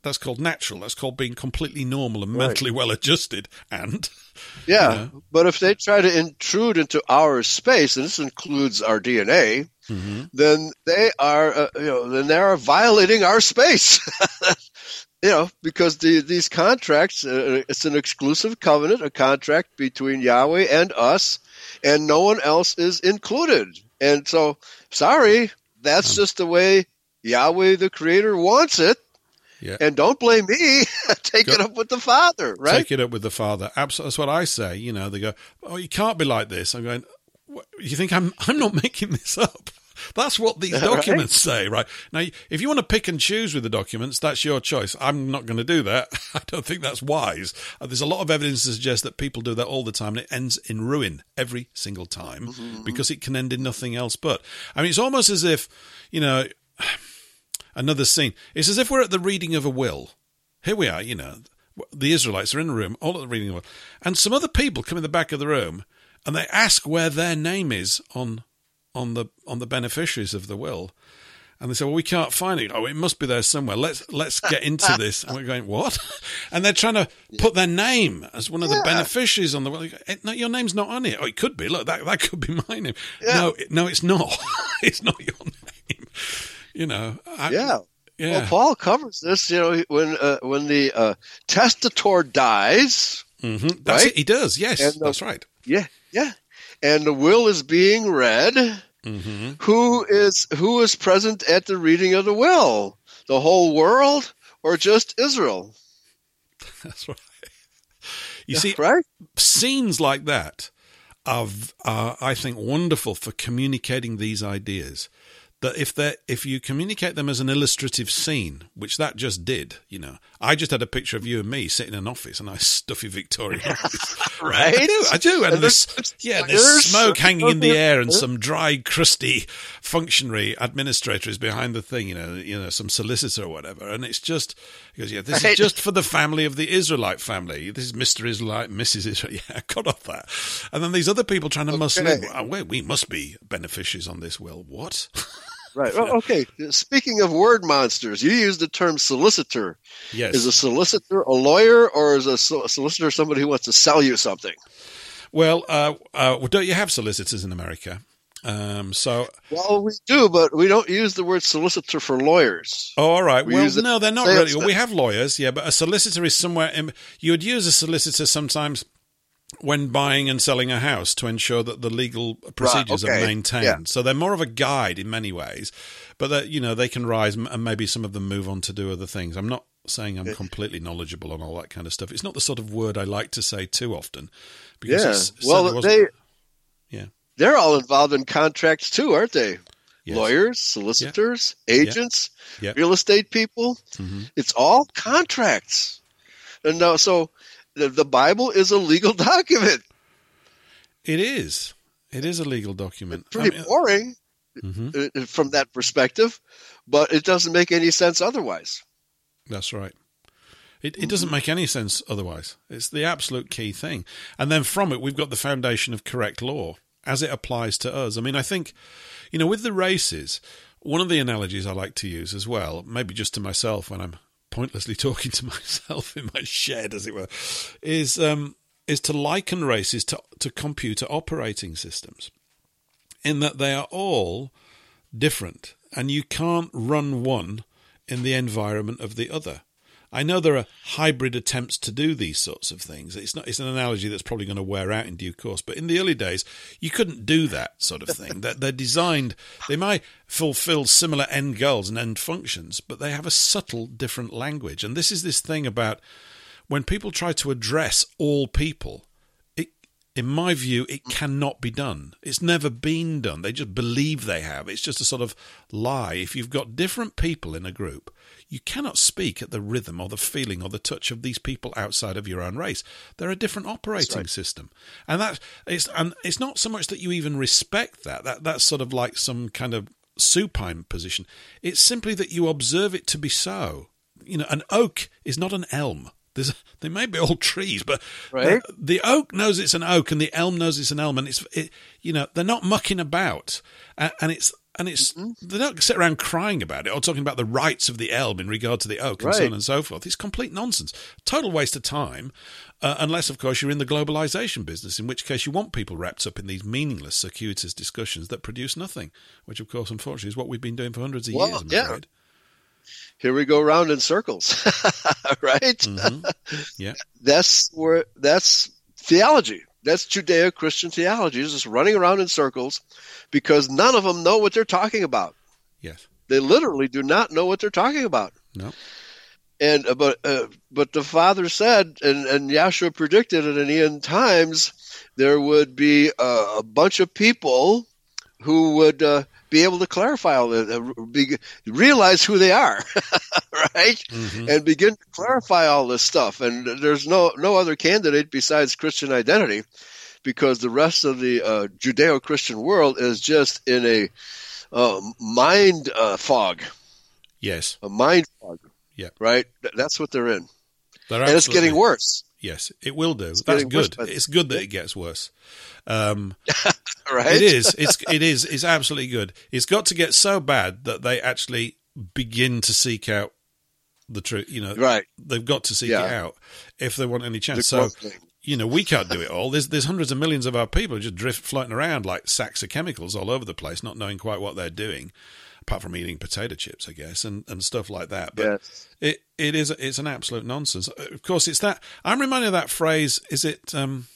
that's called natural. That's called being completely normal and Right. mentally well adjusted. And <laughs> Yeah, Yeah. but if they try to intrude into our space, and this includes our DNA, Mm-hmm. then they are, uh, you know, then they are violating our space. <laughs> you know, because the, these contracts, uh, it's an exclusive covenant, a contract between Yahweh and us, and no one else is included. And so, sorry, that's just the way Yahweh, the Creator, wants it. Yeah. And don't blame me. <laughs> Take Go- it up with the Father, right? take it up with the father. Absolutely, that's what I say. You know, they go, "Oh, you can't be like this." I'm going, what, "You think I'm? I'm not <laughs> making this up." That's what these <laughs> Right. documents say, right? Now, if you want to pick and choose with the documents, that's your choice. I'm not going to do that. I don't think that's wise. Uh, There's a lot of evidence to suggest that people do that all the time, and it ends in ruin every single time because it can end in nothing else but. I mean, it's almost as if, you know, another scene. It's as if we're at the reading of a will. Here we are, you know, the Israelites are in the room, all at the reading of a will, and some other people come in the back of the room and they ask where their name is on on the on the beneficiaries of the will. And they say, "Well, we can't find it. Oh, it must be there somewhere. Let's let's get into <laughs> this." And we're going, "What?" <laughs> And they're trying to put their name as one of the beneficiaries on the will. No, your name's not on it. Oh, it could be. Look, that that could be my name. Yeah. No, no, it's not. <laughs> it's not your name. You know. I, Yeah. Yeah. Well, Paul covers this. You know, when uh, when the uh, testator dies, hmm That's Right? it. He does. Yes, And the- that's right. yeah, yeah, and the will is being read. hmm Who is who is present at the reading of the will? The whole world, or just Israel? <laughs> That's right. You see, right? scenes like that are, are, I think, wonderful for communicating these ideas. That if they if you communicate them as an illustrative scene, which that just did, you know, I just had a picture of you and me sitting in an office, a nice <laughs> stuffy Victorian <laughs> office, Right? I do, I do, and, And there's there's yeah, there's smoke hanging in the <laughs> air, and some dry, crusty functionary administrator is behind the thing, you know, you know, some solicitor or whatever, and it's just because yeah, this is just for the family of the Israelite family. This is Mister Israelite, Mrs. Israelite. Yeah, I got off that. And then these other people trying to muscle in. Okay. "Oh, wait, we must be beneficiaries on this will. What? Right. Well, okay. Speaking of word monsters, you used the term solicitor. yes. Is a solicitor a lawyer, or is a solicitor somebody who wants to sell you something? well, uh, uh, well, don't you have solicitors in America? Um, so, Well, we do, but we don't use the word solicitor for lawyers. oh, all right. We well, use no, they're not really. stuff. We have lawyers, yeah, but a solicitor is somewhere. In, you would use a solicitor sometimes when buying and selling a house to ensure that the legal procedures okay, are maintained. yeah. So they're more of a guide in many ways, but that you know they can rise and maybe some of them move on to do other things. I'm not saying I'm completely knowledgeable on all that kind of stuff. It's not the sort of word I like to say too often. Because Yeah. Well, they Yeah. they're all involved in contracts too, aren't they? Yes. Lawyers, solicitors, agents, Yeah. real estate people. Mhm. It's all contracts. And now, so the, the Bible is a legal <laughs> document. It is. It is a legal document. I Pretty mean, boring mhm, uh, from that perspective, but it doesn't make any sense otherwise. That's right. It, it doesn't make any sense otherwise. It's the absolute key thing. And then from it, we've got the foundation of correct law as it applies to us. I mean, I think, you know, with the races, one of the analogies I like to use as well, maybe just to myself when I'm pointlessly <laughs> talking to myself in my shed, as it were, is um, is to liken races to, to computer operating systems, in that they are all different, and you can't run one in the environment of the other. I know there are hybrid attempts to do these sorts of things. It's not. It's an analogy that's probably going to wear out in due course. But in the early days, you couldn't do that sort of thing. That they're designed. They might fulfil similar end goals and end functions, but they have a subtle different language. And this is this thing about when people try to address all people. In my view, it cannot be done. It's never been done. They just believe they have. It's just a sort of lie. If you've got different people in a group, you cannot speak at the rhythm or the feeling or the touch of these people outside of your own race. They're a different operating right. system, and that it's and it's not so much that you even respect that. That that's sort of like some kind of supine position. It's simply that you observe it to be so. You know, an oak is not an elm. There's, they may be all trees, but Right. the, the oak knows it's an oak, and the elm knows it's an elm, and it's it, you know they're not mucking about, and, and it's and it's Mm-hmm. they don't sit around crying about it or talking about the rights of the elm in regard to the oak and so on and so forth. It's complete nonsense, total waste of time, uh, unless of course you're in the globalization business, in which case you want people wrapped up in these meaningless, circuitous discussions that produce nothing, which of course, unfortunately, is what we've been doing for hundreds of Well, years. I'm yeah. afraid. Here we go round in circles, <laughs> right? Mhm. Yeah. That's where that's theology. That's Judeo-Christian theology. Is just running around in circles because none of them know what they're talking about. Yes. They literally do not know what they're talking about. No. And uh, but uh, but the father said, and and Yahshua predicted that in the end times there would be a, a bunch of people who would uh, be able to clarify all this, uh, be, realize who they are, <laughs> right, Mhm. and begin to clarify all this stuff. And there's no no other candidate besides Christian identity, because the rest of the uh, Judeo-Christian world is just in a uh, mind uh, fog, Yes. a mind fog. Yeah. Right. That's what they're in, They're and it's getting worse. Yes, it will do. That's getting worse, good. it's good that it gets worse. Um, <laughs> Right. It is. It's it is. It's absolutely good. It's got to get so bad that they actually begin to seek out the truth. You know, Right. they've got to seek Yeah. it out if they want any The chance. So thing. you know, we can't do it all. There's there's hundreds of millions of our people just drift floating around like sacks of chemicals all over the place, not knowing quite what they're doing, apart from eating potato chips, I guess, and, and stuff like that. But Yes. it it is it's an absolute nonsense. Of course, it's that I'm reminded of that phrase. Is it um,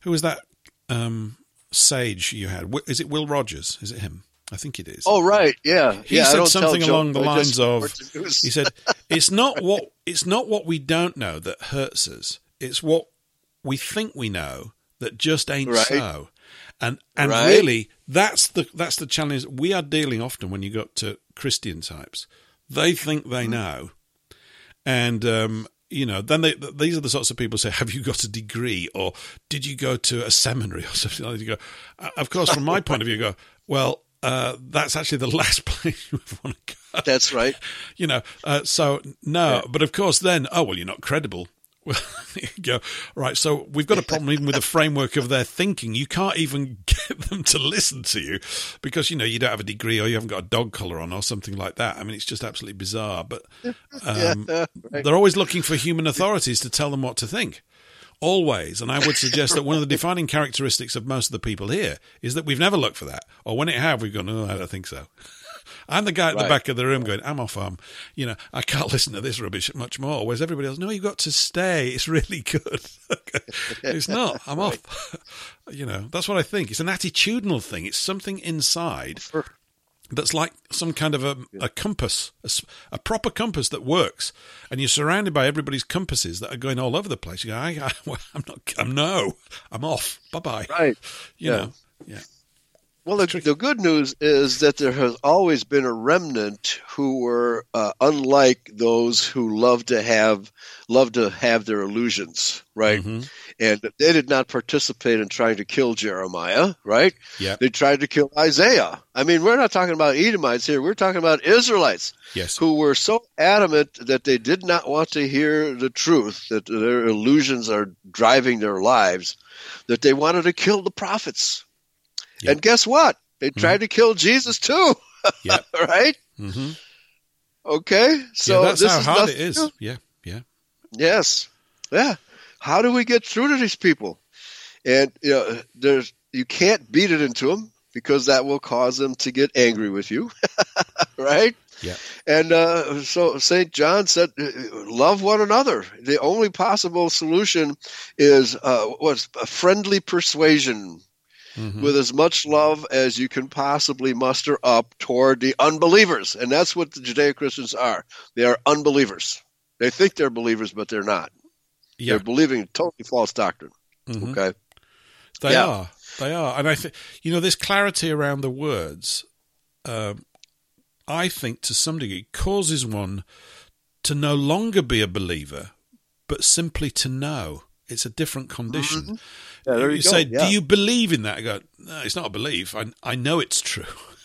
who was that um, sage you had? Is it Will Rogers? Is it him? I think it is. Oh, right. Yeah. He yeah, said something along the lines of report the news. he said <laughs> it's not what it's not what we don't know that hurts us. It's what we think we know that just ain't Right. so. And and Right. really that's the that's the challenge we are dealing often when you got to Christian types. They think they know. And um you know, then they, these are the sorts of people who say, <laughs> "Have you got a degree, or did you go to a seminary, <laughs> or something like that?" You go, uh, of course, from my point of view, you go, "Well, uh, that's actually the <laughs> last place you would want to go." That's right. you know, uh, so no, but of course, then, oh well, you're not credible. Well, <laughs> you go right. So we've got a problem even with the framework of their thinking. You can't even <laughs> get them to listen to you because you know you don't have a degree or you haven't got a dog collar on or something like that. I mean, it's just absolutely bizarre. But <laughs> um, they're always looking for human authorities to tell them what to think. Always, and I would suggest that one of the defining characteristics of most of the people here is that we've never looked for that, or when it have, we've gone, "Oh, I don't think so." I'm the guy at the back of the room going, I'm off. Um, you know, I can't <laughs> listen to this rubbish much more. Whereas everybody else, no, you've got to stay. It's really good. <laughs> it's not. <laughs> I'm off. you know, that's what I think. It's an attitudinal thing. It's something inside that's like some kind of a, a compass, a proper compass that works. And you're surrounded by everybody's compasses that are going all over the place. You go, I, I, I'm not, I'm no, I'm off. Bye bye. Right. You Yeah. know, yeah. Well, the, the good news is that there has always been a remnant who were uh, unlike those who love to have love to have their illusions, right? Mhm. And they did not participate in trying to kill Jeremiah, right? Yeah. They tried to kill Isaiah. I mean, we're not talking about Edomites here. We're talking about Israelites Yes. who were so adamant that they did not want to hear the truth, that their illusions are driving their lives, that they wanted to kill the prophets. Yeah. And guess what? They tried to kill Jesus too, <laughs> right? hmm Okay, so yeah, that's this how is hard it is. new. Yeah. Yeah. Yes, yeah. How do we get through to these people? And you know, there's you can't beat it into them because that will cause them to get angry with you, <laughs> right? Yeah. And uh, so St. John said, uh, love one another. The only possible solution is uh, what's a friendly persuasion Mhm. with as much love as you can possibly muster up toward the unbelievers. And that's what the Judeo Christians are. They are unbelievers. They think they're believers, but they're not. Yeah. They're believing totally false doctrine. Mhm. Okay. They Yeah. are. They are. And I think, you know, this clarity around the words, um, I think to some degree causes one to no longer be a believer, but simply to know. It's a different condition. Yeah, there you, go. say, yeah. Do you believe in that? I go, No, it's not a belief. I, I know it's true.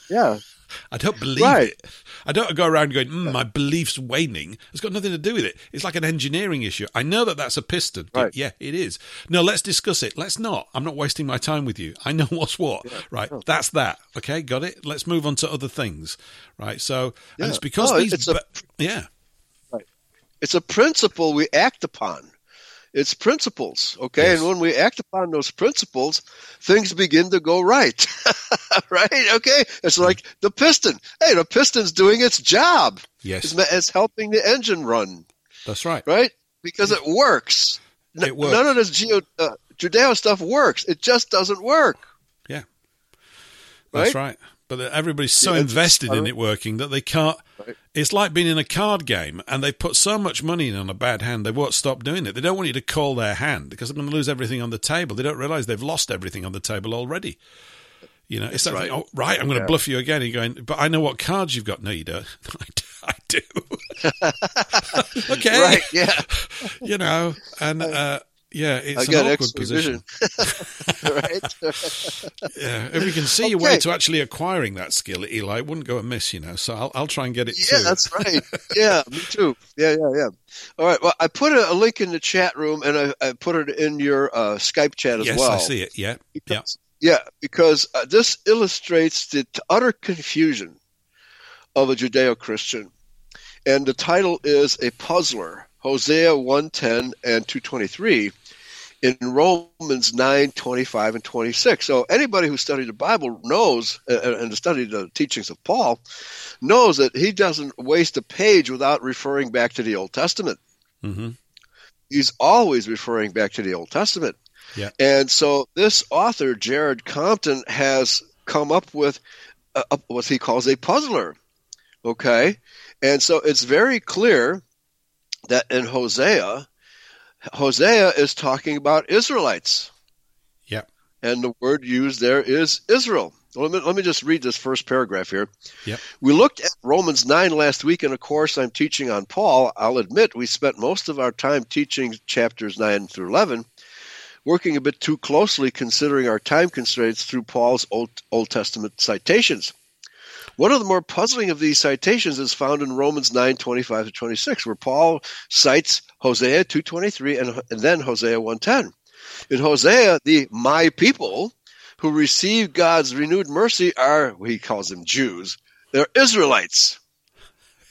Yeah. <laughs> I don't believe Right. it. I don't go around going, mm, my belief's waning. It's got nothing to do with it. It's like an engineering issue. I know that that's a piston. Right. Yeah, it is. No, let's discuss it. Let's not. I'm not wasting my time with you. I know <laughs> what's what. Right. That's that. Okay. Got it. Let's move on to other things. Right. So, Yeah. and it's because No, these, it's a- yeah. It's a principle we act upon. It's principles, okay? Yes. And when we act upon those principles, things begin to go right. <laughs> right? Okay? It's like the piston. Hey, the piston's doing its job. Yes. It's, it's helping the engine run, That's right. right? Because it works. It works. None of this Geo, uh, Judeo stuff works. It just doesn't work. Yeah. That's Right? right. But everybody's so Yeah, invested in it working that they can't. Right. It's like being in a card game and they put so much money in on a bad hand, they won't stop doing it. They don't want you to call their hand because they're going to lose everything on the table. They don't realize they've lost everything on the table already. You know, it's that right. thing, oh, right, I'm going to Yeah. bluff you again. You're going, but I know what cards you've got. No, you don't. <laughs> I do. I <laughs> do. <laughs> okay. Right? Yeah. You know, and uh, yeah, it's I got an awkward position. <laughs> right? <laughs> Yeah, if we can see a way to actually acquiring that skill, Eli, it wouldn't go amiss, you know. So I'll, I'll try and get it Yeah, too. that's right. Yeah, me too. Yeah, yeah, yeah. All right. Well, I put a, a link in the chat room, and I, I put it in your uh, Skype chat as yes, well. I see it. Yeah, yeah, Yeah, because uh, this illustrates the utter confusion of a Judeo-Christian, and the title is a puzzler. Hosea one ten and two twenty three. In Romans nine twenty five and twenty six, so anybody who studied the Bible knows, uh, and studied the teachings of Paul, knows that he doesn't waste a page without referring back to the Old Testament. hmm He's always referring back to the Old Testament. Yeah. And so this author, Jared Compton, has come up with a, a- what he calls a puzzler. Okay. And so it's very clear that in Hosea, Hosea is talking about Israelites. Yeah. And the word used there is Israel. Let me, let me just read this first paragraph here. Yep. We looked at Romans 9 last week in a course I'm teaching on Paul. I'll admit we spent most of our time teaching chapters 9 through 11, working a bit too closely considering our time constraints through Paul's Old, Old Testament citations. One of the more puzzling of these citations is found in Romans 9 25 to 26, where Paul cites Hosea 2.23 and, and then Hosea 1.10. In Hosea, the my people who receive God's renewed mercy are, he calls them Jews, they're Israelites.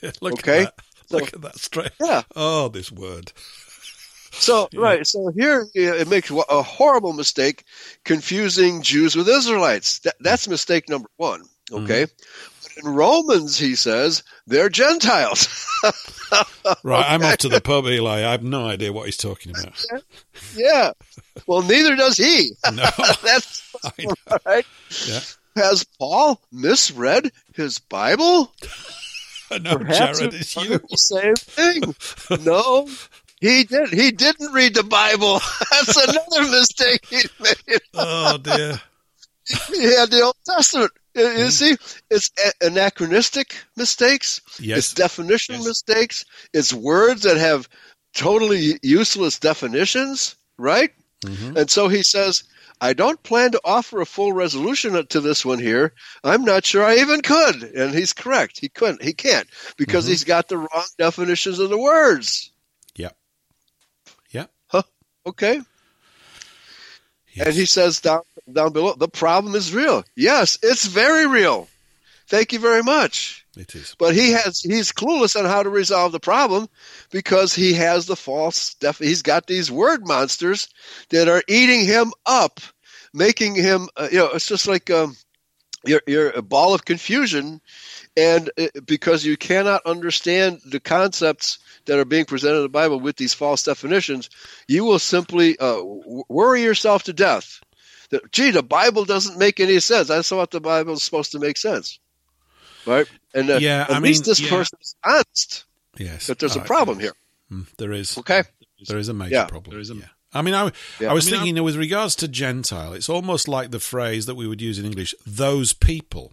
<laughs> Look Okay. at that. Look at that straight. Yeah. Oh, this word. So <laughs> Yeah. right, so here it makes a horrible mistake, confusing Jews with Israelites. That, that's mistake number one. Okay, but in Romans he says they're Gentiles. <laughs> Right, I'm off to the pub, Eli. I have no idea what he's talking about. <laughs> yeah, well, neither does he. <laughs> No, that's right. Yeah. Has Paul misread his Bible? No, Perhaps Jared, it it's you. the same thing. No, he did. He didn't read the Bible. That's another mistake he made. Oh dear. He had the Old Testament. You, you see, it's anachronistic mistakes. Yes. It's definition Yes. mistakes. It's words that have totally useless definitions, right? Mhm. And so he says, I don't plan to offer a full resolution to this one here. I'm not sure I even could. And he's correct. He couldn't. He can't because Mhm. he's got the wrong definitions of the words. Yeah. Yeah. Okay. Yes. And he says down down below, the problem is real. Yes, it's very real. Thank you very much. it is. But he has he's clueless on how to resolve the problem because he has the false def- he's got these word monsters that are eating him up, making him uh, you know it's just like um you're, you're a ball of confusion and uh, because you cannot understand the concepts that are being presented in the Bible with these false definitions, you will simply uh, w- worry yourself to death. That, gee, the Bible doesn't make any sense. I thought the Bible is supposed to make sense, right? And uh, Yeah, at I least mean, this yeah. person is honest Yes. that there's a problem here. mm, There is. Okay, There is a major Yeah. problem. There is a. Yeah. I mean, I, Yeah. I was I mean, thinking, you know, with regards to Gentile, it's almost like the phrase that we would use in English, those people,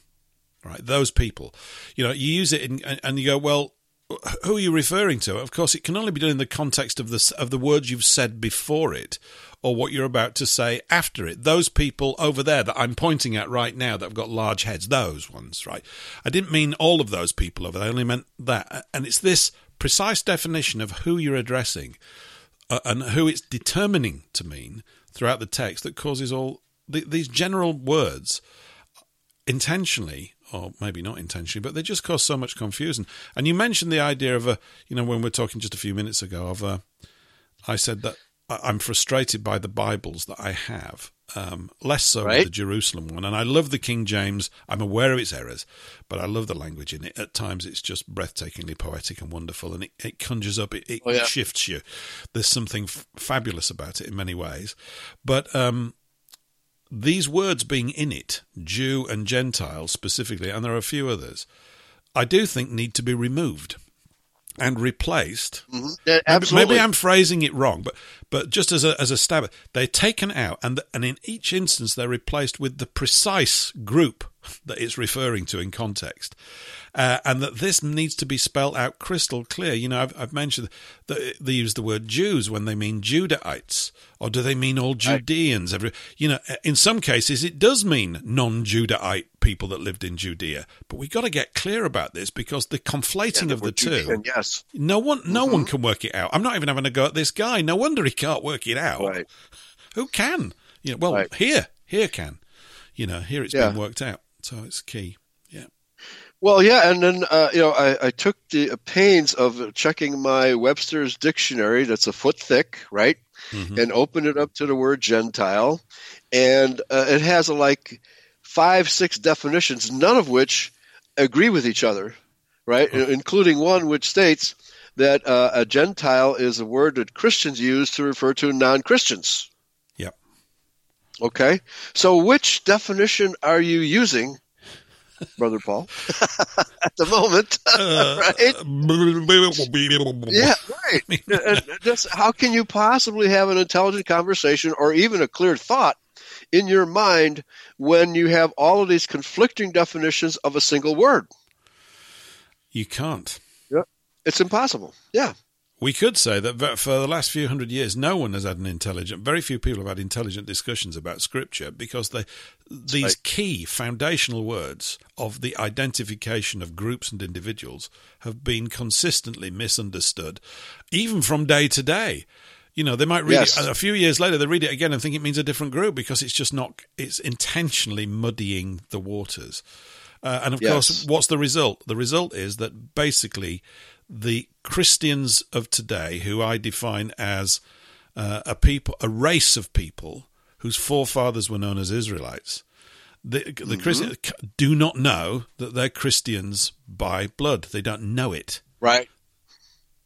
right? Those people. You know, you use it in, and, and you go, well, who are you referring to? Of course, it can only be done in the context of the of the words you've said before it, or what you're about to say after it. Those people over there that I'm pointing at right now that have got large heads, those ones, right? I didn't mean all of those people over there. I only meant that, and it's this precise definition of who you're addressing uh, and who it's determining to mean throughout the text that causes all the, these general words intentionally or maybe not intentionally, but they just cause so much confusion. And you mentioned the idea of a, you know, when we are talking just a few minutes ago, of a, I said that I'm frustrated by the Bibles that I have, um, less so right. with the Jerusalem one. And I love the King James. I'm aware of its errors, but I love the language in it. At times, it's just breathtakingly poetic and wonderful, and it, it conjures up, it, it oh, yeah. shifts you. There's something f- fabulous about it in many ways. But um, these words being in it, Jew and Gentile specifically, and there are a few others, I do think need to be removed and replaced. Mm-hmm. Yeah, absolutely. Maybe I'm phrasing it wrong, but but just as a as a stab, they're taken out, and and in each instance they're replaced with the precise group that it's referring to in context uh, and that this needs to be spelled out crystal clear. You know, I've, I've mentioned that they use the word Jews when they mean Judahites, or do they mean all Judeans? Every, you know, in some cases it does mean non-Judahite people that lived in Judea, but we've got to get clear about this because the conflating yeah, of the Judean, two. Yes, no one, no mm-hmm. one can work it out. I'm not even having a go at this guy. No wonder he can't work it out. Right. Who can? You know, well, right. here, here can. You know, here it's yeah. been worked out. So it's key. Yeah. Well, yeah, and then uh, you know I, I, took the pains of checking my Webster's dictionary that's a foot thick, right, mm-hmm. and opened it up to the word Gentile, and uh, it has a, like five, six definitions, none of which agree with each other, right, including one which states that uh, a Gentile is a word that Christians use to refer to non-Christians. Okay, so which definition are you using? Brother Paul, <laughs> at the moment, <laughs> uh, right? <laughs> yeah, right. Just, how can you possibly have an intelligent conversation or even a clear thought in your mind when you have all of these conflicting definitions of a single word? You can't. Yeah, it's impossible. Yeah. We could say that for the last few hundred years, no one has had an intelligent, very few people have had intelligent discussions about Scripture because they, these key foundational words of the identification of groups and individuals have been consistently misunderstood, even from day to day. You know, they might read yes. it a few years later, they read it again and think it means a different group because it's just not, it's intentionally muddying the waters. Uh, and of yes. course, what's the result? The result is that basically the Christians of today, who I define as uh, a people, a race of people whose forefathers were known as Israelites, the, the mm-hmm. Christians do not know that they're Christians by blood. They don't know it. Right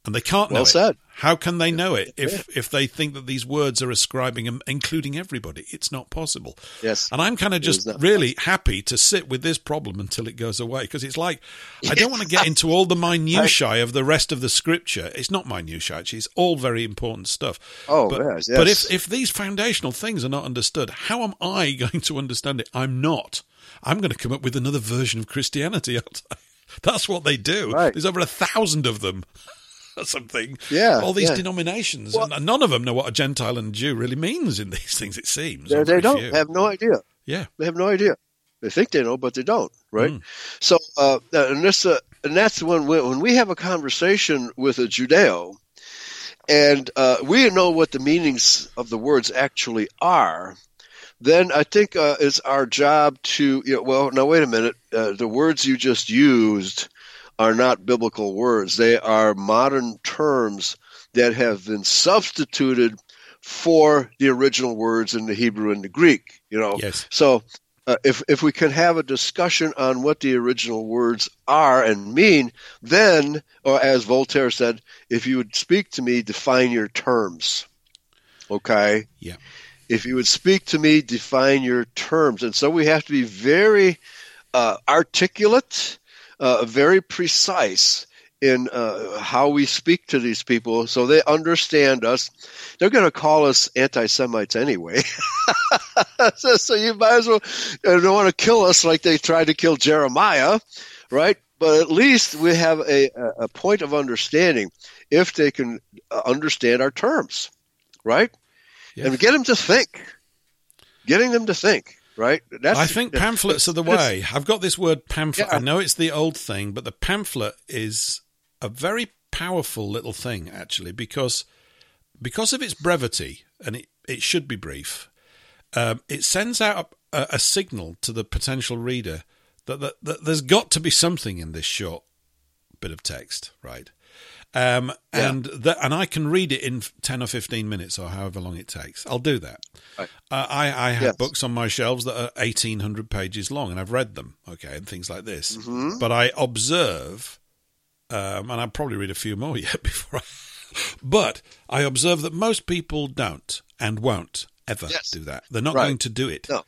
and they can't well know said. it. How can they know it if if they think that these words are ascribing them, including everybody? It's not possible. Yes, and I'm kind of just really happy to sit with this problem until it goes away because it's like I don't want to get into all the minutiae <laughs> of the rest of the scripture. It's not minutiae; actually, it's all very important stuff. Oh, but, yes, yes. but if if these foundational things are not understood, how am I <laughs> going to understand it? I'm not. I'm going to come up with another version of Christianity. <laughs> That's what they do. Right. There's over a thousand of them. <laughs> or something. Yeah. All these yeah. denominations. Well, and none of them know what a Gentile and Jew really means in these <laughs> things, it seems. They, they don't few. have no idea. Yeah. They have no idea. They think they know, but they don't, right? Mm. So, uh, and this, uh, and that's when we, when we have a conversation with a Judeo, and uh, we know what the meanings of the words actually are, then I think uh, it's our job to, you know, well, now wait a minute. Uh, the words you just used are not biblical words. They are modern terms that have been substituted for the original words in the Hebrew and the Greek. You know, yes. so uh, if if we can have a discussion on what the original words are and mean, then, or as Voltaire said, if you would speak to me, define your terms. Okay. Yeah. If you would speak to me, define your terms, and so we have to be very uh, articulate uh, very precise in uh, how we speak to these people so they understand us. They're going to call us anti Semites anyway. <laughs> so, so, you might as well don't want to kill us like they tried to kill Jeremiah, right? but at least we have a, a point of understanding if they can uh, understand our terms, right? Yes. And get them to think. Getting them to think, right? That's, I think pamphlets are the way. I've got this word pamphlet. Yeah. I know it's the old thing, but the pamphlet is a very powerful little thing, actually, because because of its brevity, and it, it should be brief, um, it sends out a, a, signal to the potential reader that, that, that, there's got to be something in this short bit of text, right? Um, yeah. and that, and I can read it in ten or fifteen minutes or however long it takes. I'll do that. Right. Uh, I I have yes. books on my shelves that are eighteen hundred pages long, and I've read them. Okay, and things like this. Mm-hmm. But I observe, um, and I'll probably read a few more <laughs> yet before. I, but I observe that most people don't and won't ever yes. do that. They're not right. going to do it. No.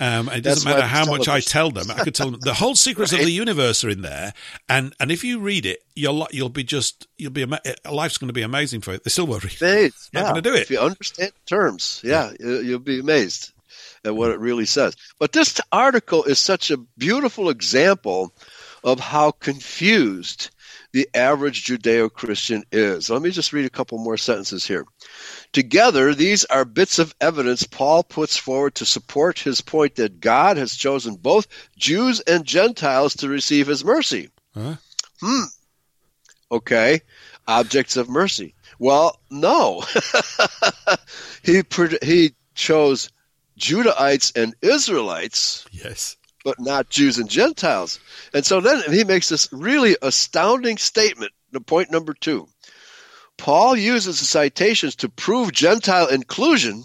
Um, it doesn't matter how much I tell them. I could tell them the whole secrets right. of the universe are in there, and and if you read it, you'll you'll be just you'll be a life's going to be amazing for you. They still won't read. Not yeah. going to do it. If you understand terms, yeah, yeah, you'll be amazed at what it really says. But this article is such a beautiful example of how confused the average Judeo Christian is. Let me just read a couple more sentences here. Together, these are bits of evidence Paul puts forward to support his point that God has chosen both Jews and Gentiles to receive his mercy. Huh? Hmm. Okay. Objects of mercy. Well, no. <laughs> he he chose Judahites and Israelites. Yes but not Jews and Gentiles. And so then he makes this really astounding statement, point number two. Paul uses the citations to prove Gentile inclusion,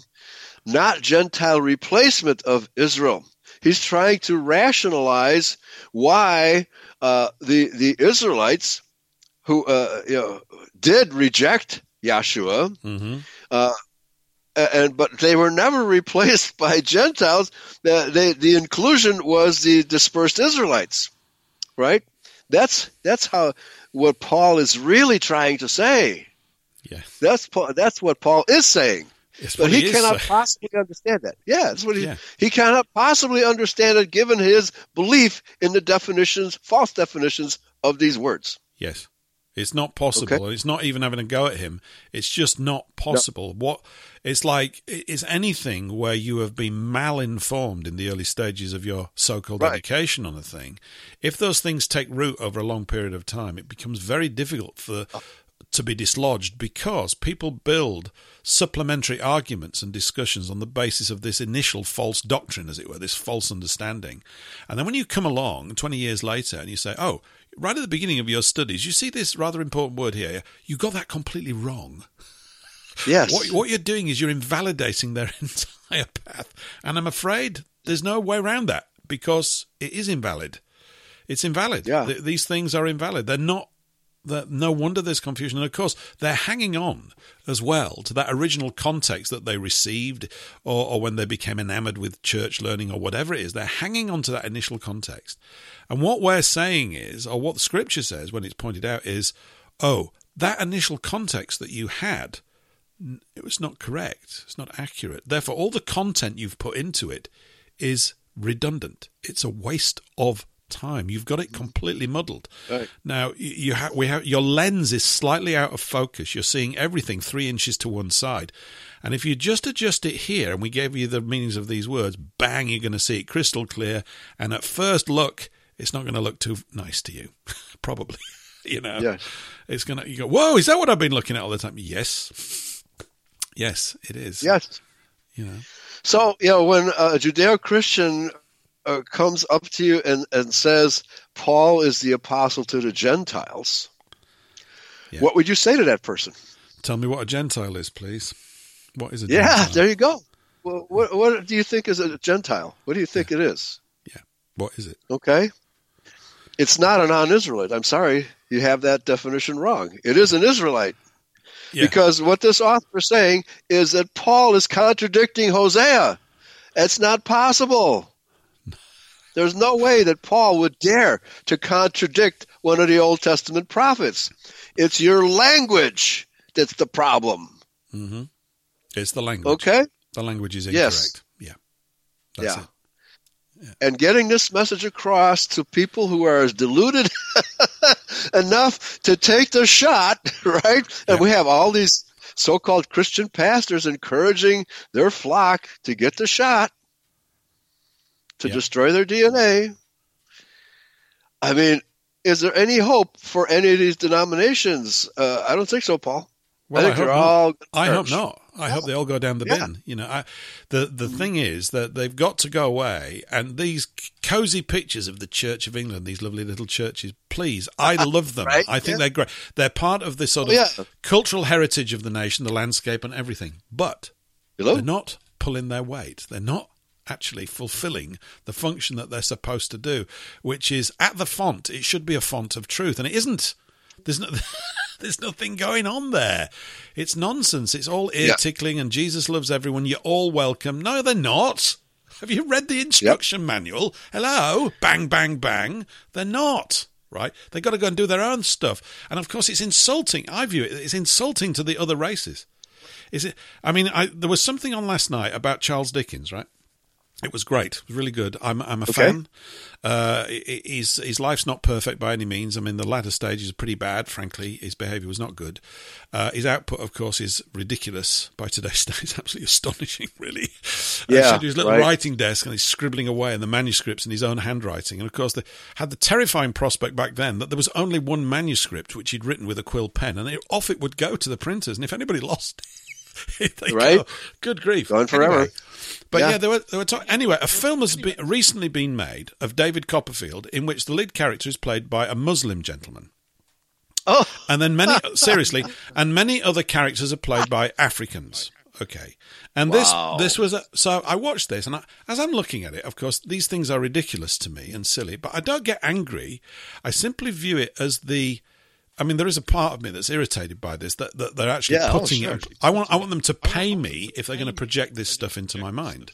not Gentile replacement of Israel. He's trying to rationalize why uh, the the Israelites who uh, you know, did reject Yeshua mm-hmm. uh, and but they were never replaced <laughs> by Gentiles. The, they, the inclusion was the dispersed Israelites, right? That's that's how what Paul is really trying to say. Yeah, that's that's what Paul is saying. but he, he cannot saying. possibly understand that. Yeah, that's what he yeah. he cannot possibly understand it given his belief in the definitions, false definitions of these words. Yes. It's not possible. Okay. It's not even having a go at him. It's just not possible. What it's like it's anything where you have been malinformed in the early stages of your so-called right. education on a thing. If those things take root over a long period of time, it becomes very difficult for oh. to be dislodged because people build supplementary arguments and discussions on the basis of this initial false doctrine, as it were, this false understanding. And then when you come along 20 years later and you say, oh, right at the beginning of your studies, you see this rather important word here. You got that completely wrong. Yes. What, what you're doing is you're invalidating their <laughs> entire path. And I'm afraid there's no way around that because it is invalid. It's invalid. Yeah. Th- these things are invalid. They're not. They're, no wonder there's confusion. And of course, they're hanging on as well to that original context that they received or, or when they became enamored with church learning or whatever it is. They're hanging on to that initial context. And what we're saying is, or what the scripture says when it's pointed out, is oh, that initial context that you had, it was not correct. It's not accurate. Therefore, all the content you've put into it is redundant. It's a waste of time. You've got it mm. completely muddled. Right. Now, you ha- we have your lens is slightly out of focus. You're seeing everything three inches to one side. And if you just adjust it here, and we gave you the meanings of these words, bang, you're going to see it crystal clear. And at first look, it's not going to look too nice to you, <laughs> probably. <laughs> you know, yes. it's going to, you go, whoa, is that what I've been looking at all the time? Yes. Yes, it is. Yes. You know. So, you know, when a Judeo Christian uh, comes up to you and, and says, Paul is the apostle to the Gentiles, yeah. what would you say to that person? Tell me what a Gentile is, please. What is a yeah, Gentile? there you go. Well, what, what do you think is a Gentile? What do you think it is? yeah. it is? What is it? Okay. It's not a non Israelite. I'm sorry, you have that definition wrong. It is an Israelite. Yeah. Because what this author is saying is that Paul is contradicting Hosea. It's not possible. There's no way that Paul would dare to contradict one of the Old Testament prophets. It's your language that's the problem. Mm-hmm. It's the language. Okay. The language is incorrect. Yes. Yeah. That's yeah. It. and getting this message across to people who are as deluded <laughs> enough to take the shot, <laughs> right? And Yeah. we have all these so-called Christian pastors encouraging their flock to get the shot to Yeah. destroy their DNA. I mean, is there any hope for any of these denominations? Uh, I don't think so, Paul. Well, I think hope they're not. I hope not. I hope they all go down the Yeah. bin. You know, I, the the thing is that they've got to go away, and these cozy pictures of the Church of England, these lovely little churches, please, I <laughs> love them. Right, I think yeah. they're great. They're part of the sort Oh, of yeah. cultural heritage of the nation, the landscape, and everything. But Hello? they're not pulling their weight. They're not actually fulfilling the function that they're supposed to do, which is at the font. It should be a font of truth, and it isn't. There's no, <laughs> there's nothing going on there. It's nonsense. It's all ear Yeah. tickling, and Jesus loves everyone. You're all welcome. No, they're not. Have you read the instruction manual? Hello, bang, bang, bang. They're not. Right? They've got to go and do their own stuff. And of course, it's insulting. I view it. It's insulting to the other races. Is it? I mean, I, there was something on last night about Charles Dickens, right? It was great. It was really good. I'm I'm a Okay. fan. Uh, his his life's not perfect by any means. I mean, the latter stages are pretty bad. Frankly, his behaviour was not good. Uh, his output, of course, is ridiculous by today's <laughs> standards. Absolutely astonishing, really. Uh, Yeah, his little right. writing desk and he's scribbling away in the manuscripts in his own handwriting. And of course, they had the terrifying prospect back then that there was only one manuscript which he'd written with a quill pen, and it, off it would go to the printers. And if anybody <laughs> lost it, <laughs> Right. go, good grief, Going forever. Anyway, but yeah, Yeah. there were there were talk- anyway. A film has been, recently been made of David Copperfield, in which the lead character is played by a Muslim gentleman, Oh, and then many <laughs> seriously, and many other characters are played by Africans. Okay, and Wow. this this was a, so I watched this, and I, as I'm looking at it, of course, these things are ridiculous to me and silly, but I don't get angry. I simply view it as the. I mean, there is a part of me that's irritated by this that, that they're actually Yeah, oh, putting sure. it. I want I want them to pay me if they're going to project this stuff into my mind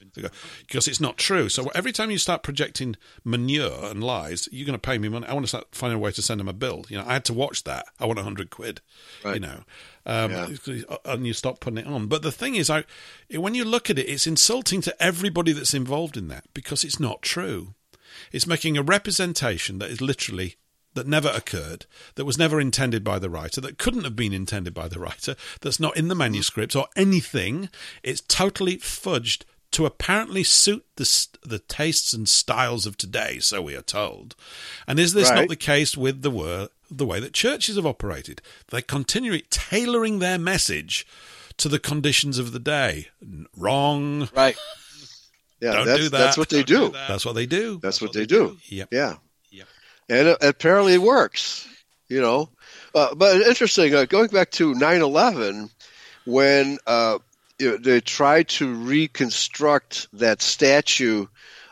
because it's not true. So every time you start projecting manure and lies, you're going to pay me money. I want to start finding a way to send them a bill. You know, I had to watch that. I want a hundred quid. You know, um, Yeah. and you stop putting it on. But the thing is, I when you look at it, it's insulting to everybody that's involved in that because it's not true. It's making a representation that is literally that never occurred, that was never intended by the writer, that couldn't have been intended by the writer, that's not in the manuscript or anything. It's totally fudged to apparently suit the the tastes and styles of today, so we are told. And is this not the case with the wor- the way that churches have operated? They continue tailoring their message to the conditions of the day. Wrong. right. <laughs> Yeah, Don't that's, do that. that's what they do. That's what they do. That's what they do. Yep. Yeah. And it apparently it works, you know. Uh, but interesting, uh, going back to 9 11, when uh, they tried to reconstruct that statue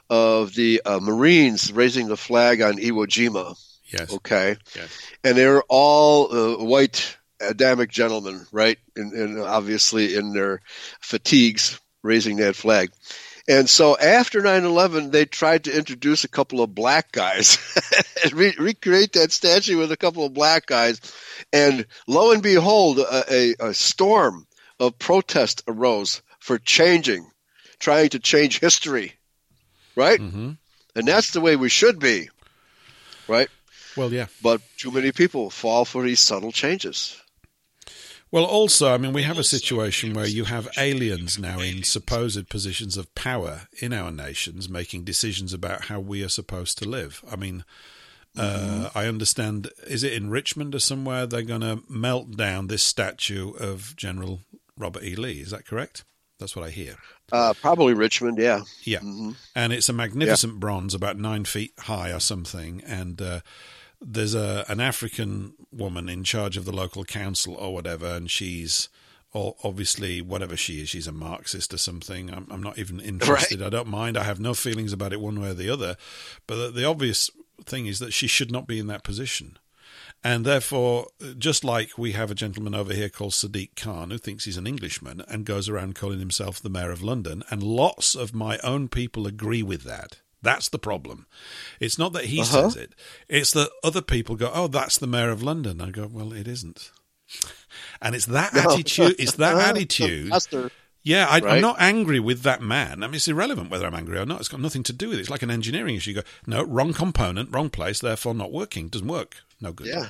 of the uh, Marines raising the flag on Iwo Jima, Yes. okay? Yes. And they were all uh, white Adamic gentlemen, right? And, and obviously in their fatigues raising that flag. And so after 9 11, they tried to introduce a couple of black guys <laughs> and re- recreate that statue with a couple of black guys. And lo and behold, a, a, a storm of protest arose for changing, trying to change history, right? hmm And that's the way we should be, right? Well, yeah. But too many people fall for these subtle changes. Well, also, I mean, we have a situation where you have aliens now in supposed positions of power in our nations making decisions about how we are supposed to live. I mean, uh, I understand, is it in Richmond or somewhere they're going to melt down this statue of General Robert E. Lee? Is that correct? That's what I hear. Uh, probably Richmond, yeah. Yeah. hmm and it's a magnificent bronze, about nine feet high or something. And uh, there's a an African woman in charge of the local council or whatever, and she's obviously whatever she is, she's a Marxist or something. I'm, I'm not even interested. I don't mind. I have no feelings about it one way or the other. But the, the obvious thing is that she should not be in that position. And therefore, just like we have a gentleman over here called Sadiq Khan who thinks he's an Englishman and goes around calling himself the Mayor of London, and lots of my own people agree with that. That's the problem. It's not that he Uh-huh. says it, it's that other people go, oh, that's the Mayor of London. I go, well, it isn't. And it's that No. attitude, it's that Uh, <laughs> attitude Yeah, I, Right? I'm not angry with that man. I mean, it's irrelevant whether I'm angry or not. It's got nothing to do with it. It's like an engineering issue. You go, no, wrong component, wrong place, therefore not working. Doesn't work. No good. Yeah,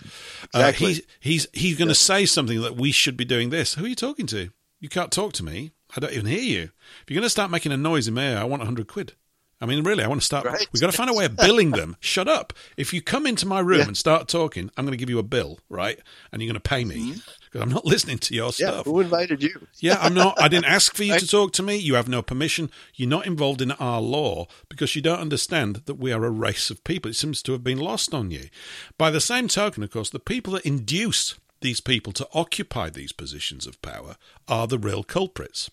Uh, exactly. he's he's he's going to say something that we should be doing this. Who are you talking to? You can't talk to me. I don't even hear you. If you're going to start making a noise in my ear, I want a hundred quid. I mean, really, I want to start. Right. We've got to find a way of <laughs> billing them. Shut up. If you come into my room Yeah. and start talking, I'm going to give you a bill, right? And you're going to pay me because I'm not listening to your Mm-hmm. yeah. stuff. Who invited you? <laughs> Yeah, I'm not. I didn't ask for you Right. to talk to me. You have no permission. You're not involved in our law because you don't understand that we are a race of people. It seems to have been lost on you. By the same token, of course, the people that induce these people to occupy these positions of power are the real culprits.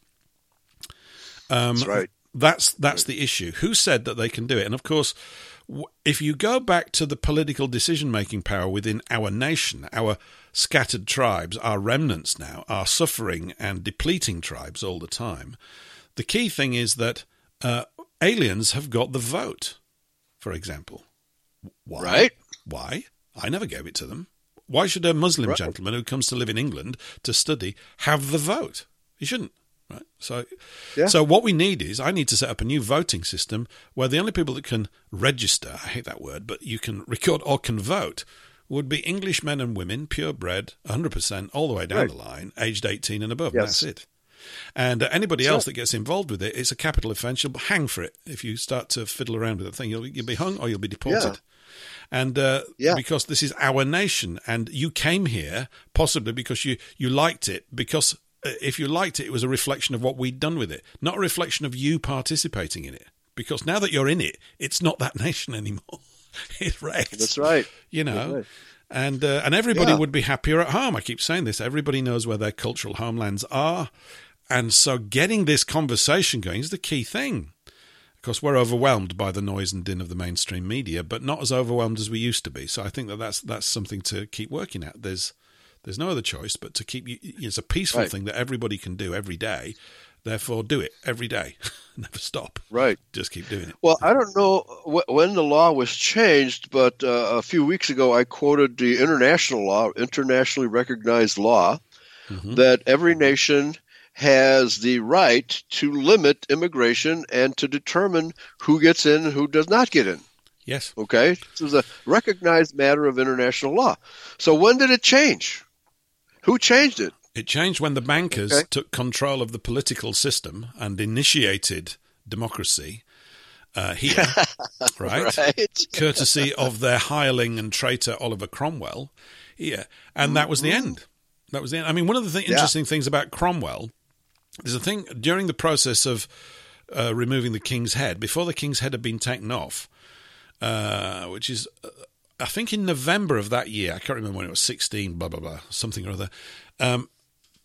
Um, That's right. That's that's the issue. Who said that they can do it? And of course, if you go back to the political decision making power within our nation, our scattered tribes, our remnants now, our suffering and depleting tribes all the time, the key thing is that uh, aliens have got the vote, for example. Why? Right. Why? I never gave it to them. Why should a Muslim Right. gentleman who comes to live in England to study have the vote? He shouldn't. Right. So, Yeah. so what we need is I need to set up a new voting system where the only people that can register, I hate that word, but you can record or can vote, would be English men and women, purebred, 100%, all the way down Right. the line, aged 18 and above. Yes. That's it. And uh, anybody else that gets involved with it, it's a capital offence. You'll hang for it if you start to fiddle around with the thing. You'll, you'll be hung or you'll be deported. Yeah. And uh, Yeah. because this is our nation, and you came here possibly because you, you liked it, because if you liked it, it was a reflection of what we'd done with it, not a reflection of you participating in it. Because now that you're in it, it's not that <laughs> nation anymore. it's wrecked. That's right. You know, right. and uh, and everybody Yeah. would be happier at home. I keep saying this. Everybody knows where their cultural homelands are, and so getting this conversation going is the key thing. Of course, we're overwhelmed by the noise and din of the mainstream media, but not as overwhelmed as we used to be. So I think that that's that's something to keep working at. There's there's no other choice but to keep. You. It's a peaceful Right. thing that everybody can do every day. Therefore, do it every day. <laughs> Never stop. Right. Just keep doing it. Well, I don't know wh- when the law was changed, but uh, a few weeks ago I quoted the international law, internationally recognized law, Mhm. that every nation has the right to limit immigration and to determine who gets in and who does not get in. Yes. Okay? This is a recognized matter of international law. So when did it change? Who changed it? It changed when the bankers Okay. took control of the political system and initiated democracy uh, here, <laughs> right? Right. Courtesy of their hireling and traitor Oliver Cromwell here. And that was the end. That was the end. I mean, one of the th- Yeah. interesting things about Cromwell, is a thing during the process of uh, removing the king's head, before the king's head had been taken off, uh, which is, uh, I think, in November of that year. I can't remember when it was 16, blah, blah, blah, something or other. Um,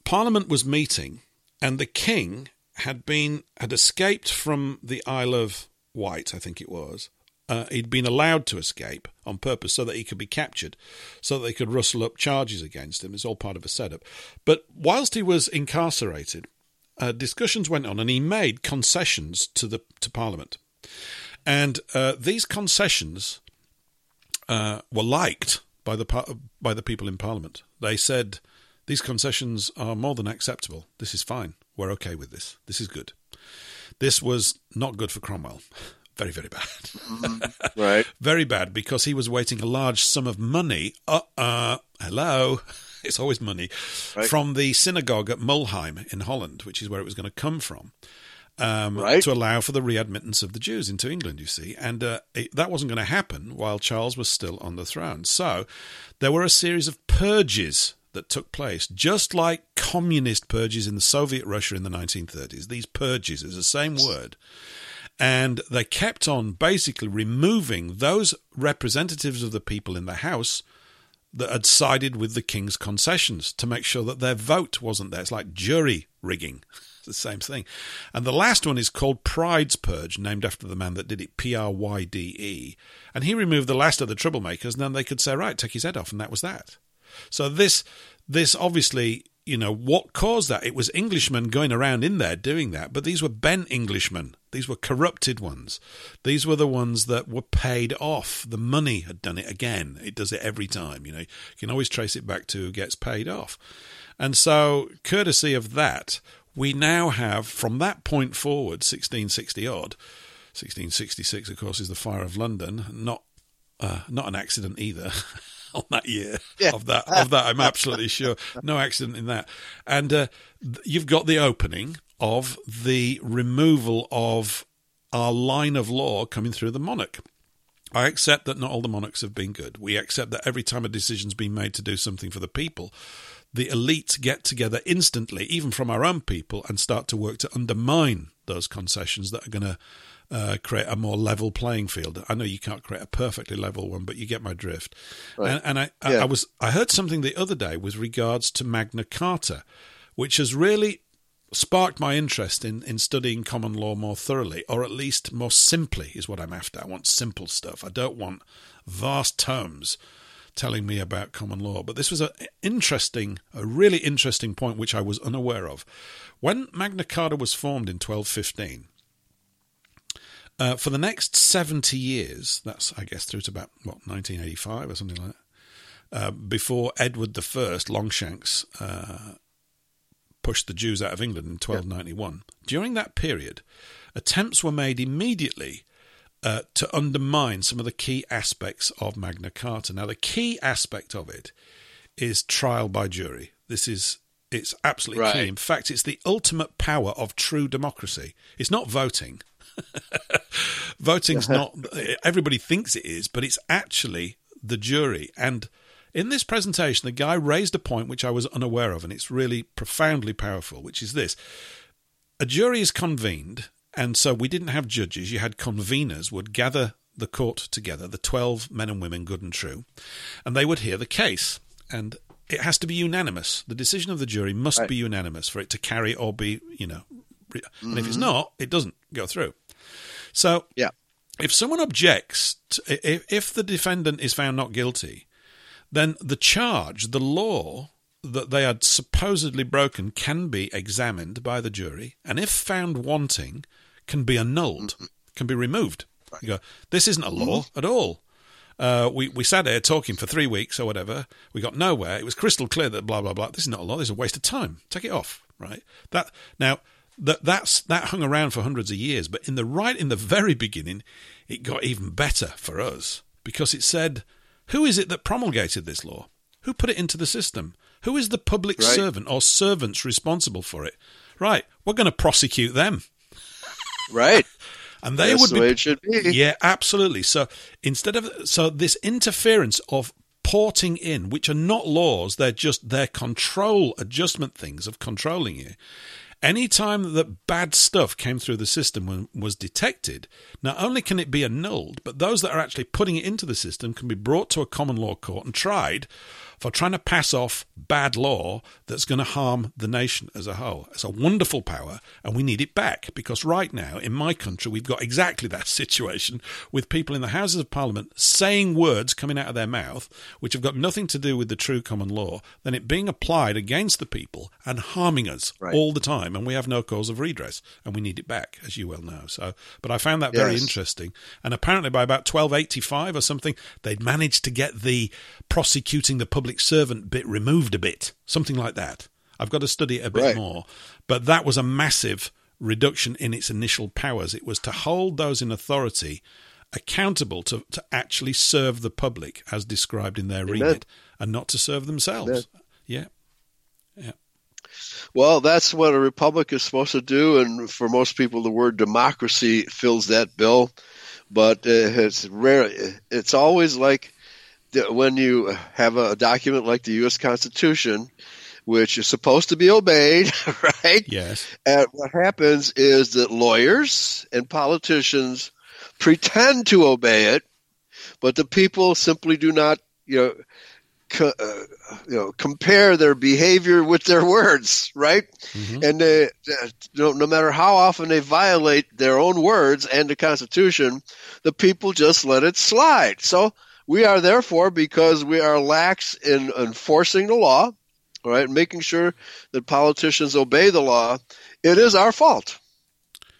Parliament was meeting, and the king had been had escaped from the Isle of Wight, I think it was. Uh, he'd been allowed to escape on purpose so that he could be captured, so that they could rustle up charges against him. It's all part of a setup. But whilst he was incarcerated, uh, discussions went on, and he made concessions to the to Parliament, and uh, these concessions uh, were liked by the par- by the people in Parliament. They said these concessions are more than acceptable. This is fine. We're okay with this. This is good. This was not good for Cromwell. <laughs> Very, very bad. <laughs> Right. very bad because he was waiting a large sum of money. Uh, uh hello. <laughs> It's always money Right. from the synagogue at Mulheim in Holland, which is where it was going to come from um, Right. to allow for the readmittance of the Jews into England, you see. And uh, it, that wasn't going to happen while Charles was still on the throne. So there were a series of purges that took place, just like communist purges in the Soviet Russia in the 1930s. These purges is the same word. And they kept on basically removing those representatives of the people in the House that had sided with the king's concessions to make sure that their vote wasn't there. It's like jury rigging. <laughs> It's the same thing. And the last one is called Pride's Purge, named after the man that did it, P R Y D E. And he removed the last of the troublemakers, and then they could say, right, take his head off, and that was that. So this, this obviously, you know, what caused that? It was Englishmen going around in there doing that, but these were bent Englishmen. These were corrupted ones. These were the ones that were paid off. The money had done it again. It does it every time. You know, you can always trace it back to who gets paid off. And so, courtesy of that, we now have, from that point forward, 1660 odd, 1666, of course, is the fire of London. Not, uh, not an accident either. <laughs> on that year Yeah. of that of that I'm absolutely sure no accident in that and uh, you've got the opening of the removal of our line of law coming through the monarch I accept that not all the monarchs have been good. We accept that every time a decision's been made to do something for the people, the elite get together instantly, even from our own people, and start to work to undermine those concessions that are going to uh, create a more level playing field. I know you can't create a perfectly level one, but you get my drift. Right. And, and I, I, Yeah. I was I heard something the other day with regards to Magna Carta, which has really sparked my interest in, in studying common law more thoroughly, or at least more simply, is what I'm after. I want simple stuff. I don't want vast tomes telling me about common law. But this was an interesting, a really interesting point which I was unaware of. When Magna Carta was formed in 1215, uh, for the next 70 years, that's, I guess, through to about, what, 1985 or something like that, uh, before Edward I, Longshanks, uh, pushed the Jews out of England in 1291. During that period, attempts were made immediately uh, to undermine some of the key aspects of Magna Carta. Now, the key aspect of it is trial by jury. This is it's absolutely Right. key. In fact, it's the ultimate power of true democracy. It's not voting. <laughs> Voting's not everybody thinks it is, but it's actually the jury. And in this presentation, the guy raised a point which I was unaware of, and it's really profoundly powerful, which is this. A jury is convened, and so we didn't have judges, you had conveners would gather the court together, the 12 men and women, good and true, and they would hear the case. And it has to be unanimous. The decision of the jury must Right. be unanimous for it to carry or be, you know, re- and if it's mm-hmm. not, it doesn't go through. So Yeah. if someone objects, to, if, if the defendant is found not guilty, then the charge, the law that they had supposedly broken, can be examined by the jury, and if found wanting, can be annulled, can be removed. You go, this isn't a law at all. Uh, we we sat here talking for three weeks or whatever. We got nowhere. It was crystal clear that blah blah blah. This is not a law. This is a waste of time. Take it off. Right. That now that that's that hung around for hundreds of years. But in the right in the very beginning, it got even better for us because it said, "Who is it that promulgated this law? Who put it into the system? Who is the public Right. servant or servants responsible for it? Right. We're going to prosecute them." Right. <laughs> And they That's would the be way it should be. yeah, absolutely. So instead of so this interference of porting in, which are not laws, they're just their control adjustment things of controlling you. Any time that bad stuff came through the system was detected, not only can it be annulled, but those that are actually putting it into the system can be brought to a common law court and tried for trying to pass off bad law that's going to harm the nation as a whole. It's a wonderful power, and we need it back because right now in my country we've got exactly that <laughs> situation with people in the Houses of Parliament saying words coming out of their mouth which have got nothing to do with the true common law, then it being applied against the people and harming us Right. all the time, and we have no cause of redress, and we need it back, as you well know. So, but I found that very interesting, and apparently by about twelve eighty five or something, they'd managed to get the prosecuting the public servant bit removed a bit, something like that. I've got to study it a bit Right. more, but that was a massive reduction in its initial powers. It was to hold those in authority accountable to, to actually serve the public as described in their Amen. remit and not to serve themselves. Yeah. Yeah. Well, that's what a republic is supposed to do, and for most people, the word democracy fills that bill. But uh, it's rare. It's always like when you have a document like the U.S. Constitution, which is supposed to be obeyed, <laughs> right? Yes. And what happens is that lawyers and politicians pretend to obey it, but the people simply do not, you know, co- uh, you know, compare their behavior with their words, right? Mhm. And they, you no matter how often they violate their own words and the Constitution, the people just let it slide. So we are therefore, because we are lax in enforcing the law, all right, making sure that politicians obey the law, it is our fault.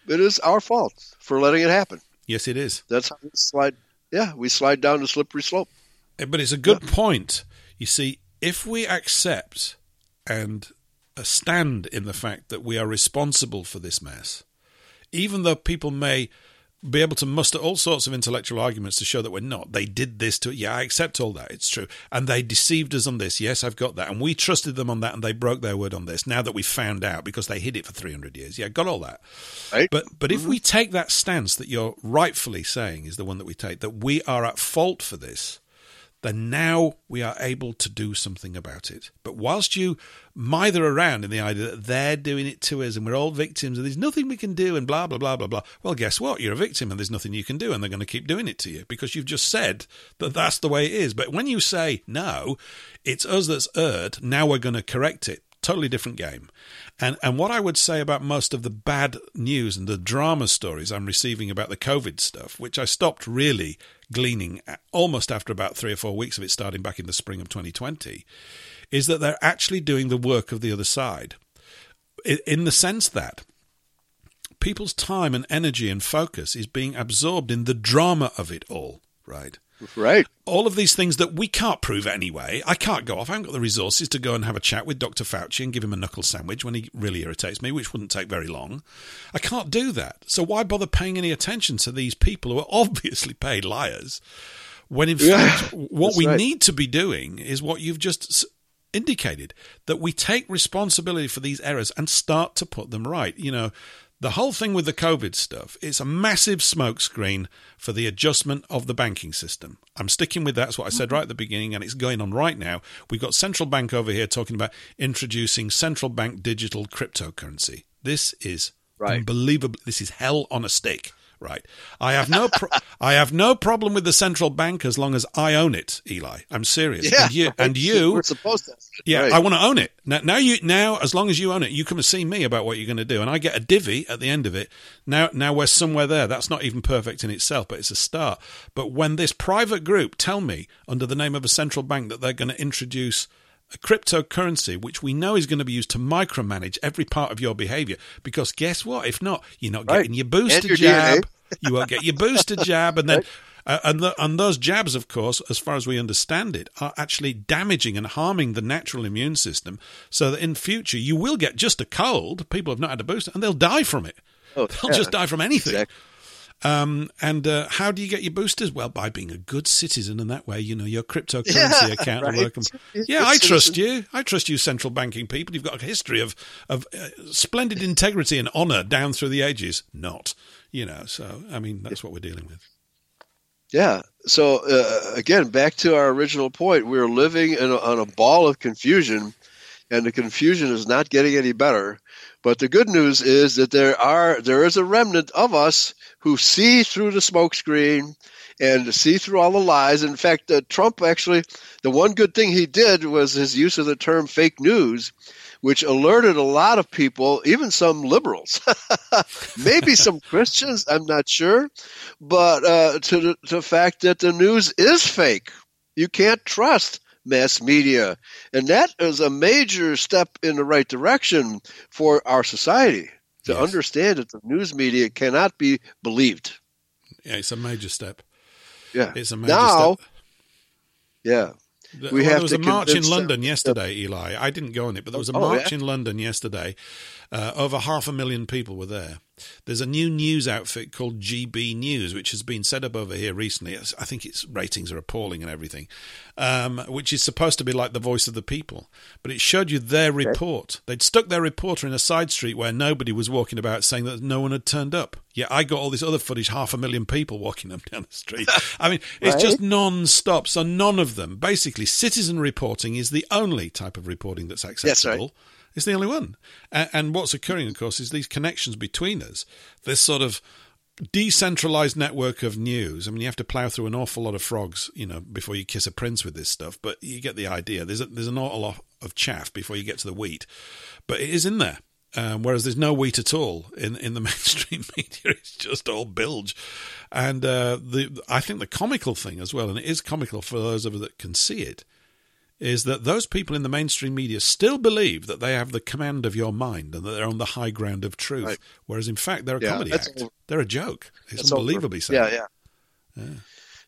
It is our fault for letting it happen. Yes, it is. That's how we slide. Yeah, we slide down the slippery slope. Eh, But it's a good point. You see, if we accept and stand in the fact that we are responsible for this mess, even though people may be able to muster all sorts of intellectual arguments to show that we're not. They did this to yeah, I accept all that. It's true. And they deceived us on this. Yes, I've got that. And we trusted them on that and they broke their word on this. Now that we found out because they hid it for 300 years. Yeah, got all that. Right. But but Mm-hmm. if we take that stance that you're rightfully saying is the one that we take that we are at fault for this, then now we are able to do something about it. But whilst you mither around in the idea that they're doing it to us and we're all victims and there's nothing we can do and blah, blah, blah, blah, blah, well, guess what? You're a victim and there's nothing you can do and they're going to keep doing it to you because you've just said that that's the way it is. But when you say, no, it's us that's erred, now we're going to correct it, totally different game. And and what I would say about most of the bad news and the drama stories I'm receiving about the COVID stuff, which I stopped really gleaning almost after about three or four weeks of it starting back in the spring of 2020, is that they're actually doing the work of the other side, in the sense that people's time and energy and focus is being absorbed in the drama of it all. Right Right. all of these things that we can't prove anyway. I can't go off. I haven't got the resources to go and have a chat with Dr. Fauci and give him a knuckle sandwich when he really irritates me, which wouldn't take very long. I can't do that. So why bother paying any attention to these people who are <laughs> obviously paid liars? When in Yeah, fact, what we right. need to be doing is what you've just indicated that we take responsibility for these errors and start to put them right. You know, the whole thing with the COVID stuff, it's a massive smokescreen for the adjustment of the banking system. I'm sticking with that. That's what I said Mm-hmm. right at the beginning, and it's going on right now. We've got central bank over here talking about introducing central bank digital cryptocurrency. This is Right. unbelievable. This is hell on a stick. Right. I have no pro- <laughs> I have no problem with the central bank as long as I own it, Eli. I'm serious. Yeah. And you and you We're supposed to. yeah, Right. I want to own it. Now, now you now as long as you own it, you come and see me about what you're going to do, and I get a divvy at the end of it. Now, now we're somewhere there. That's not even perfect in itself, but it's a start. But when this private group tell me under the name of a central bank that they're going to introduce a cryptocurrency, which we know is going to be used to micromanage every part of your behavior, because guess what? If not, you're not Right. getting your booster your jab. You won't get your booster <laughs> jab, and then uh, and the, and those jabs, of course, as far as we understand it, are actually damaging and harming the natural immune system. So that in future you will get just a cold. People have not had a booster, and they'll die from it. Oh, they'll yeah. just die from anything. Exactly. Um, and uh, how do you get your boosters? Well, by being a good citizen, and that way, you know, your cryptocurrency <laughs> Yeah, account right. will work. Yeah, I trust you. I trust you, central banking people. You've got a history of of uh, splendid integrity and honour down through the ages. Not, you know. So, I mean, that's what we're dealing with. Yeah. So uh, again, back to our original point, we're living in a, on a ball of confusion, and the confusion is not getting any better. But the good news is that there are there is a remnant of us who see through the smokescreen and see through all the lies. In fact, uh, Trump actually, the one good thing he did was his use of the term fake news, which alerted a lot of people, even some liberals, <laughs> maybe some <laughs> Christians, I'm not sure, but uh, to, the, to the fact that the news is fake. You can't trust mass media. And that is a major step in the right direction for our society to Yes. understand that the news media cannot be believed. Yeah, it's a major step. Yeah. It's a major now, step. yeah. We well, have there was a march in convince them- London yesterday, Eli. I didn't go on it, but there was a Oh, march yeah? in London yesterday. Uh, over half a million people were there. There's a new news outfit called GB News, which has been set up over here recently. I think its ratings are appalling and everything, um, which is supposed to be like the voice of the people. But it showed you their report. They'd stuck their reporter in a side street where nobody was walking about saying that no one had turned up. Yet I got all this other footage, half a million people walking up <laughs> down the street. I mean, it's Right. just non-stop. So none of them, basically, citizen reporting is the only type of reporting that's right. It's the only one. And, and what's occurring, of course, is these connections between us. This sort of decentralized network of news. I mean, you have to plow through an awful lot of frogs, you know, before you kiss a prince with this stuff. But you get the idea. There's a, there's an awful lot of chaff before you get to the wheat, but it is in there. Um, whereas there's no wheat at all in in the <laughs> mainstream media. It's just all bilge, and uh, the I think the comical thing as well, and it is comical for those of us that can see it, is that those people in the mainstream media still believe that they have the command of your mind and that they're on the high ground of truth, Right. whereas in fact they're a Yeah, comedy act. over. They're a joke. It's It's unbelievably sad. Yeah, yeah.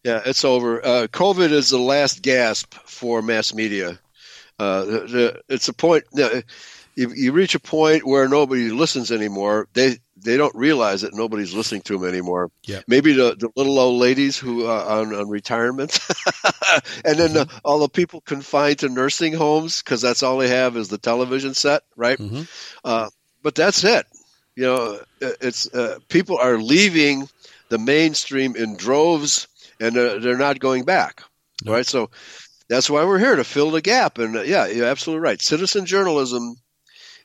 Yeah, it's over. Uh, COVID is the last gasp for mass media. Uh, the, the, it's a point. Uh, you, you reach a point where nobody listens anymore. They they don't realize that nobody's listening to them anymore. Yeah. Maybe the, the little old ladies who uh, on, on retirement, <laughs> and then the, all the people confined to nursing homes because that's all they have is the television set, right? Mhm. Uh, but that's it. You know, it- it's uh, people are leaving the mainstream in droves, and uh, they're not going back, No. right? So that's why we're here to fill the gap. And uh, yeah, you're absolutely right. Citizen journalism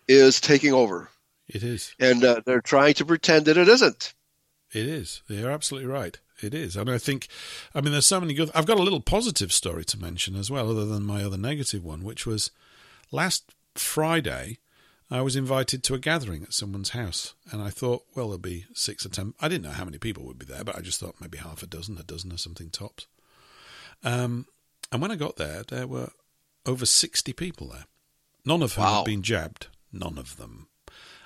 is taking over, It is. and uh, they're trying to pretend that it isn't. It is. You're absolutely right. It is. And I think, I mean, there's so many good. I've got a little positive story to mention as well, other than my other negative one, which was last Friday. I was invited to a gathering at someone's house, and I thought, well, there'll be six or ten. I didn't know how many people would be there, but I just thought maybe half a dozen, a dozen or something tops. Um, and when I got there, there were over 60 people there. None of whom Wow. had been jabbed. None of them.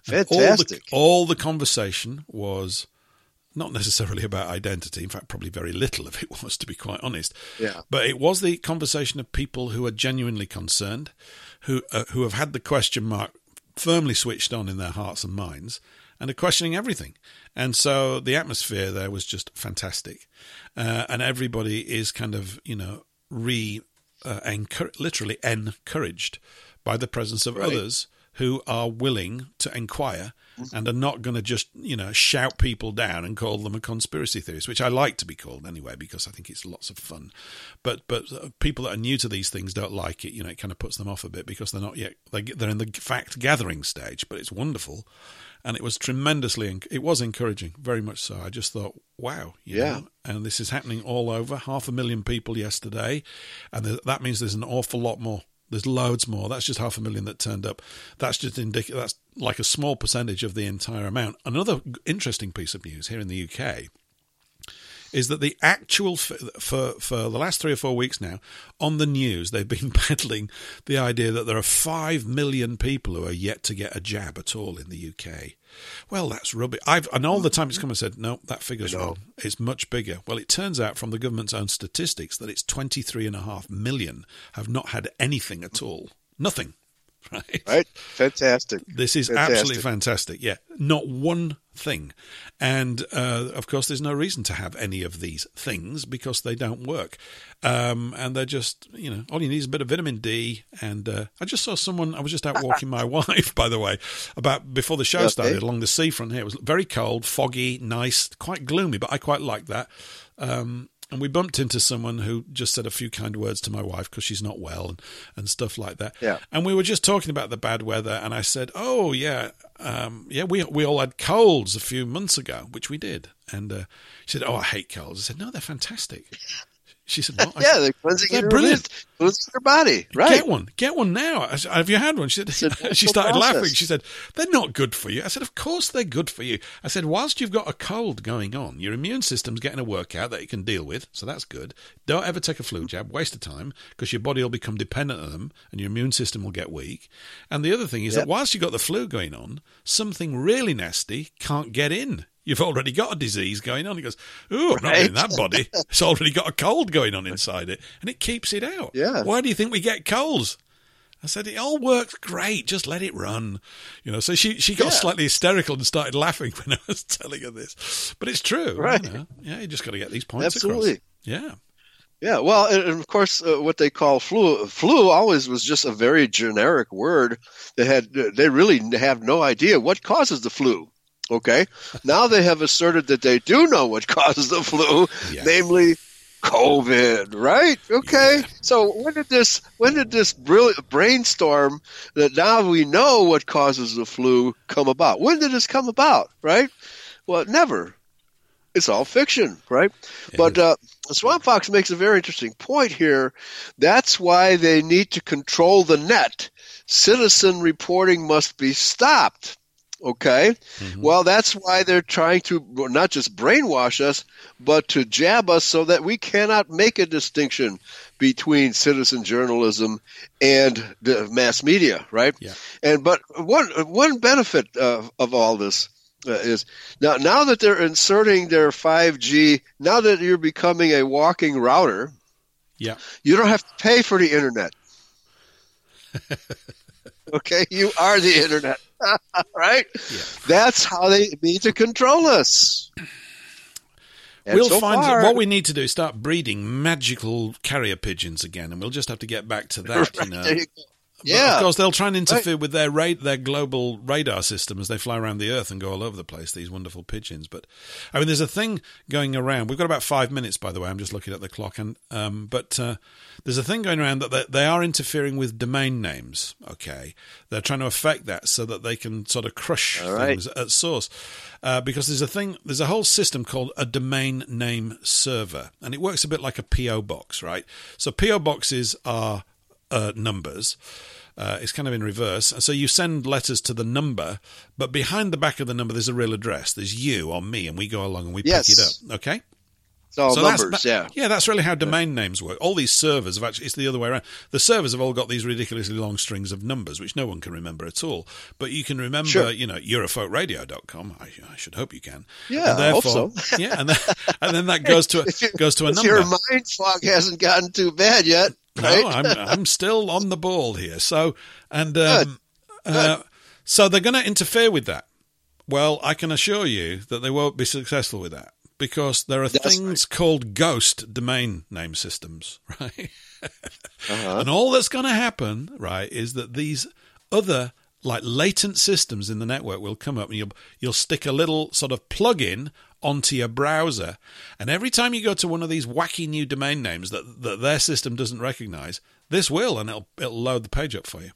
And All the, all the conversation was not necessarily about identity. In fact, probably very little of it <laughs> was, to be quite honest. Yeah. But it was the conversation of people who are genuinely concerned, who uh, who have had the question mark firmly switched on in their hearts and minds, and are questioning everything. And so the atmosphere there was just fantastic, uh, and everybody is kind of you know re uh, literally encouraged by the presence of Right. others who are willing to inquire and are not going to just you know shout people down and call them a conspiracy theorist, which I like to be called anyway because I think it's lots of fun. But but uh, people that are new to these things don't like it. You know, it kind of puts them off a bit because they're not yet they, they're in the fact gathering stage. But it's wonderful, and it was tremendously it was encouraging, very much so. I just thought, wow, you Yeah. know, and this is happening all over. Half a million people yesterday, and that means there's an awful lot more. There's loads more. That's just half a million that turned up. That's just indicative. That's like a small percentage of the entire amount. Another interesting piece of news here in the UK is that the actual f- for for the last three or four weeks now on the news they've been <laughs> peddling the idea that there are five million people who are yet to get a jab at all in the UK. Well, that's rubbish. I've and all the time it's come and said no, that figure's wrong. It's much bigger. Well, it turns out from the government's own statistics that it's twenty three and a half million have not had anything at all, nothing. <laughs> Right. Right? Fantastic. This is Fantastic. absolutely fantastic. Yeah, not one thing. And uh, of course, there's no reason to have any of these things because they don't work. Um, and they're just, you know, all you need is a bit of vitamin D. And uh, I just saw someone, I was just out walking my <laughs> wife, by the way, about before the show Okay. started along the seafront here. It was very cold, foggy, nice, quite gloomy, but I quite like that. Um, and we bumped into someone who just said a few kind words to my wife because she's not well and, and stuff like that. Yeah. And we were just talking about the bad weather, and I said, "Oh yeah, um, yeah, we we all had colds a few months ago, which we did." And uh, she said, "Oh, I hate colds." I said, "No, they're fantastic." She said, <laughs> Yeah, they're cleansing They're your brilliant. cleansing your body. Right. Get one, get one now. I said, Have you had one? She said. <laughs> she started process. laughing. She said, "They're not good for you." I said, "Of course they're good for you." I said, "Whilst you've got a cold going on, your immune system's getting a workout that you can deal with, so that's good. Don't ever take a flu jab, waste of time, because your body will become dependent on them, and your immune system will get weak. And the other thing is Yep. that whilst you've got the flu going on, something really nasty can't get in." You've already got a disease going on. He goes, Oh, I'm not in that body. <laughs> It's already got a cold going on inside it. And it keeps it out. Yeah. Why do you think we get colds? I said, it all works great. Just let it run. You know, so she, she got Yeah. slightly hysterical and started laughing <laughs> when I was telling her this. But it's true. Right. You know? Yeah, you just got to get these points Absolutely. across. Yeah. Yeah, well, and, of course, uh, what they call flu, flu always was just a very generic word that had, they really have no idea what causes the flu. Okay. now they have asserted that they do know what <laughs> causes the flu, namely COVID, right? Okay. Yeah. So when did this, when did this brilliant brainstorm that now we know what causes the flu come about? When did this come about, right? Well, never. It's all fiction, right? but uh, Swamp Fox makes a very interesting point here. That's why they need to control the net. Citizen reporting must be stopped. Okay? Well, that's why they're trying to not just brainwash us, but to jab us so that we cannot make a distinction between citizen journalism and the mass media, right? Yeah. And but one one benefit uh, of all this uh, is now now that they're inserting their 5G, now that you're becoming a walking router, Yeah. you don't have to pay for the internet. <laughs> <laughs> Okay, you are the internet, <laughs> right? Yeah. That's how they mean to control us. And we'll so find far, what we need to do is start breeding magical carrier pigeons again, and we'll just have to get back to that. <laughs> Right, you know, yeah, of course they'll try and interfere right. with their ra- their global radar system as they fly around the Earth and go all over the place. These wonderful pigeons, but I mean, there's a thing going around. We've got about five minutes, by the way. I'm just looking at the clock, and um, but uh, there's a thing going around that they, they, are interfering with domain names. Okay, they're trying to affect that so that they can sort of crush things at source. Uh, because there's a thing, there's a whole system called a domain name server, and it works a bit like a PO box, right? So PO boxes are uh, numbers. Uh, it's kind of in reverse. So you send letters to the number, but behind the back of the number, there's a real address. There's you or me, and we go along and we yes. pick it up. Okay. It's all so numbers, yeah. Yeah, that's really how domain yeah. names work. All these servers have actually, it's the other way around. The servers have all got these ridiculously long strings of numbers, which no one can remember at all. But you can remember, sure. you know, eurofolkradio.com. I, I should hope you can. Yeah, and therefore, I hope so. yeah, and then, and then that <laughs> goes to a, goes to a number. Your mind fog hasn't gotten too bad yet. Right? No, I'm I'm still on the ball here. So and um, Good. Uh, so they're going to interfere with that. Well, I can assure you that they won't be successful with that because there are That's things right. called ghost domain name systems, <laughs> right? Uh-huh. and all that's going to happen, right, is that these other like latent systems in the network will come up and you'll you'll stick a little sort of plug-in onto your browser and every time you go to one of these wacky new domain names that, that their system doesn't recognize this will and it'll it'll load the page up for you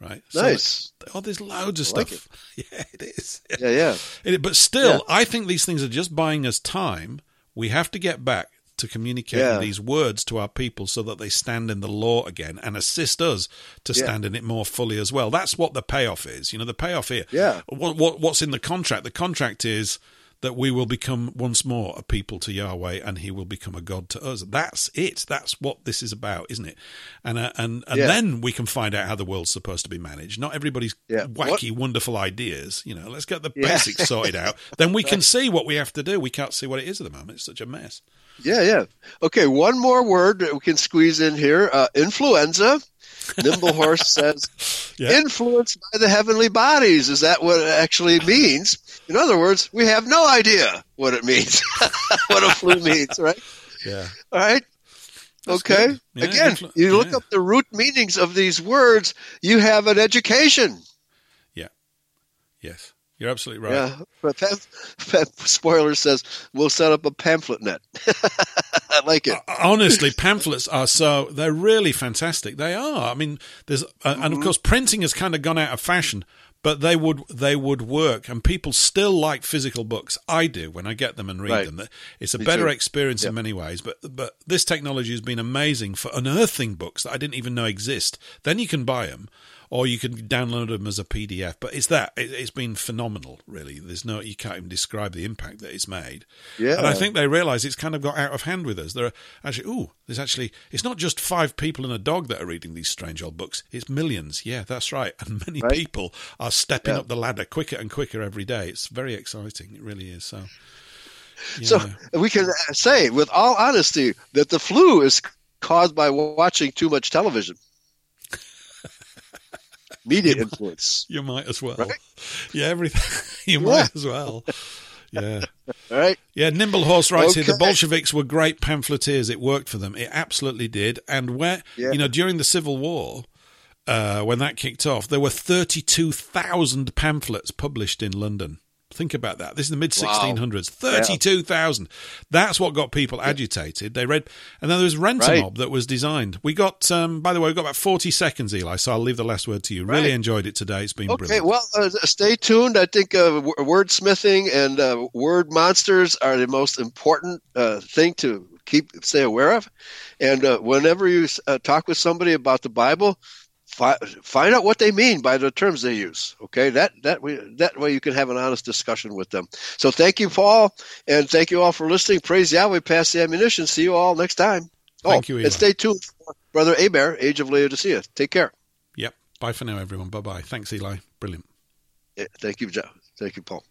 right nice so, oh there's loads of like stuff it. <laughs> yeah it is yeah yeah it, but still yeah. i think these things are just buying us time we have to get back to communicating yeah. these words to our people so that they stand in the law again and assist us to yeah. stand in it more fully as well. That's what the payoff is. You know, the payoff here. Yeah. What, what what's in the contract? The contract is that we will become once more a people to Yahweh and he will become a God to us. That's it. That's what this is about, isn't it? And uh, and and yeah. then we can find out how the world's supposed to be managed. Not everybody's yeah. wacky, what? wonderful ideas. You know, let's get the yeah. basics sorted out. <laughs> Then we can see what we have to do. We can't see what it is at the moment. It's such a mess. Yeah, yeah. Okay, one more word that we can squeeze in here uh, influenza. Nimble Horse <laughs> says, influenced by the heavenly bodies. Is that what it actually means? In other words, we have no idea what it means, <laughs> what a flu <laughs> means, right? Yeah. All right. That's okay. Yeah, Again, influ- you look yeah. up the root meanings of these words, you have an education. Yeah. Yes. You're absolutely right. Yeah, but spoiler says we'll set up a pamphlet net. <laughs> I like it. Uh, honestly, pamphlets are so they're really fantastic. They are. I mean, there's uh, mm-hmm. and of mm-hmm. course printing has kind of gone out of fashion, but they would they would work, and people still like physical books. I do when I get them and read right. them. It's a Me better too. experience in many ways. But but this technology has been amazing for unearthing books that I didn't even know exist. Then you can buy them or you can download them as a PDF. But it's that it, has been phenomenal, really. There's no you can't even describe the impact that it's made. Yeah, and I think they realise it's kind of got out of hand with us. There are actually, ooh, there's actually it's not just five people and a dog that are reading these strange old books. It's millions. Yeah, that's right, <laughs> and many right. people are stepping yeah. up the ladder quicker and quicker every day. It's very exciting. It really is. So. Yeah. So we can say, with all honesty, that the flu is caused by watching too much television media you influence. Might, you might as well. Right? Yeah, everything. <laughs> you yeah. might as well. Yeah. All right. Yeah, Nimble Horse writes okay. here the Bolsheviks were great pamphleteers. It worked for them. It absolutely did. And where, yeah. you know, during the Civil War, uh, when that kicked off, there were 32,000 pamphlets published in London. Think about that. This is the mid 1600s. 32,000. Yeah. That's what got people agitated. They read, and then there was Rent-A-Mob right. that was designed. We got, um, by the way, we got about 40 seconds, Eli, so I'll leave the last word to you. Right. Really enjoyed it today. It's been okay, brilliant. well, uh, stay tuned. I think uh, wordsmithing and uh, word monsters are the most important uh, thing to keep stay aware of. And uh, whenever you uh, talk with somebody about the Bible, find out what they mean by the terms they use. Okay, that that way that way you can have an honest discussion with them. So thank you, Paul, and thank you all for listening. Praise Yahweh, pass the ammunition. See you all next time. Thank oh, you, and stay tuned, Brother Aber, Age of Laodicea. Take care. Yep. Bye for now, everyone. Bye bye. Thanks, Eli. Brilliant. Yeah, thank you, Joe. Thank you, Paul.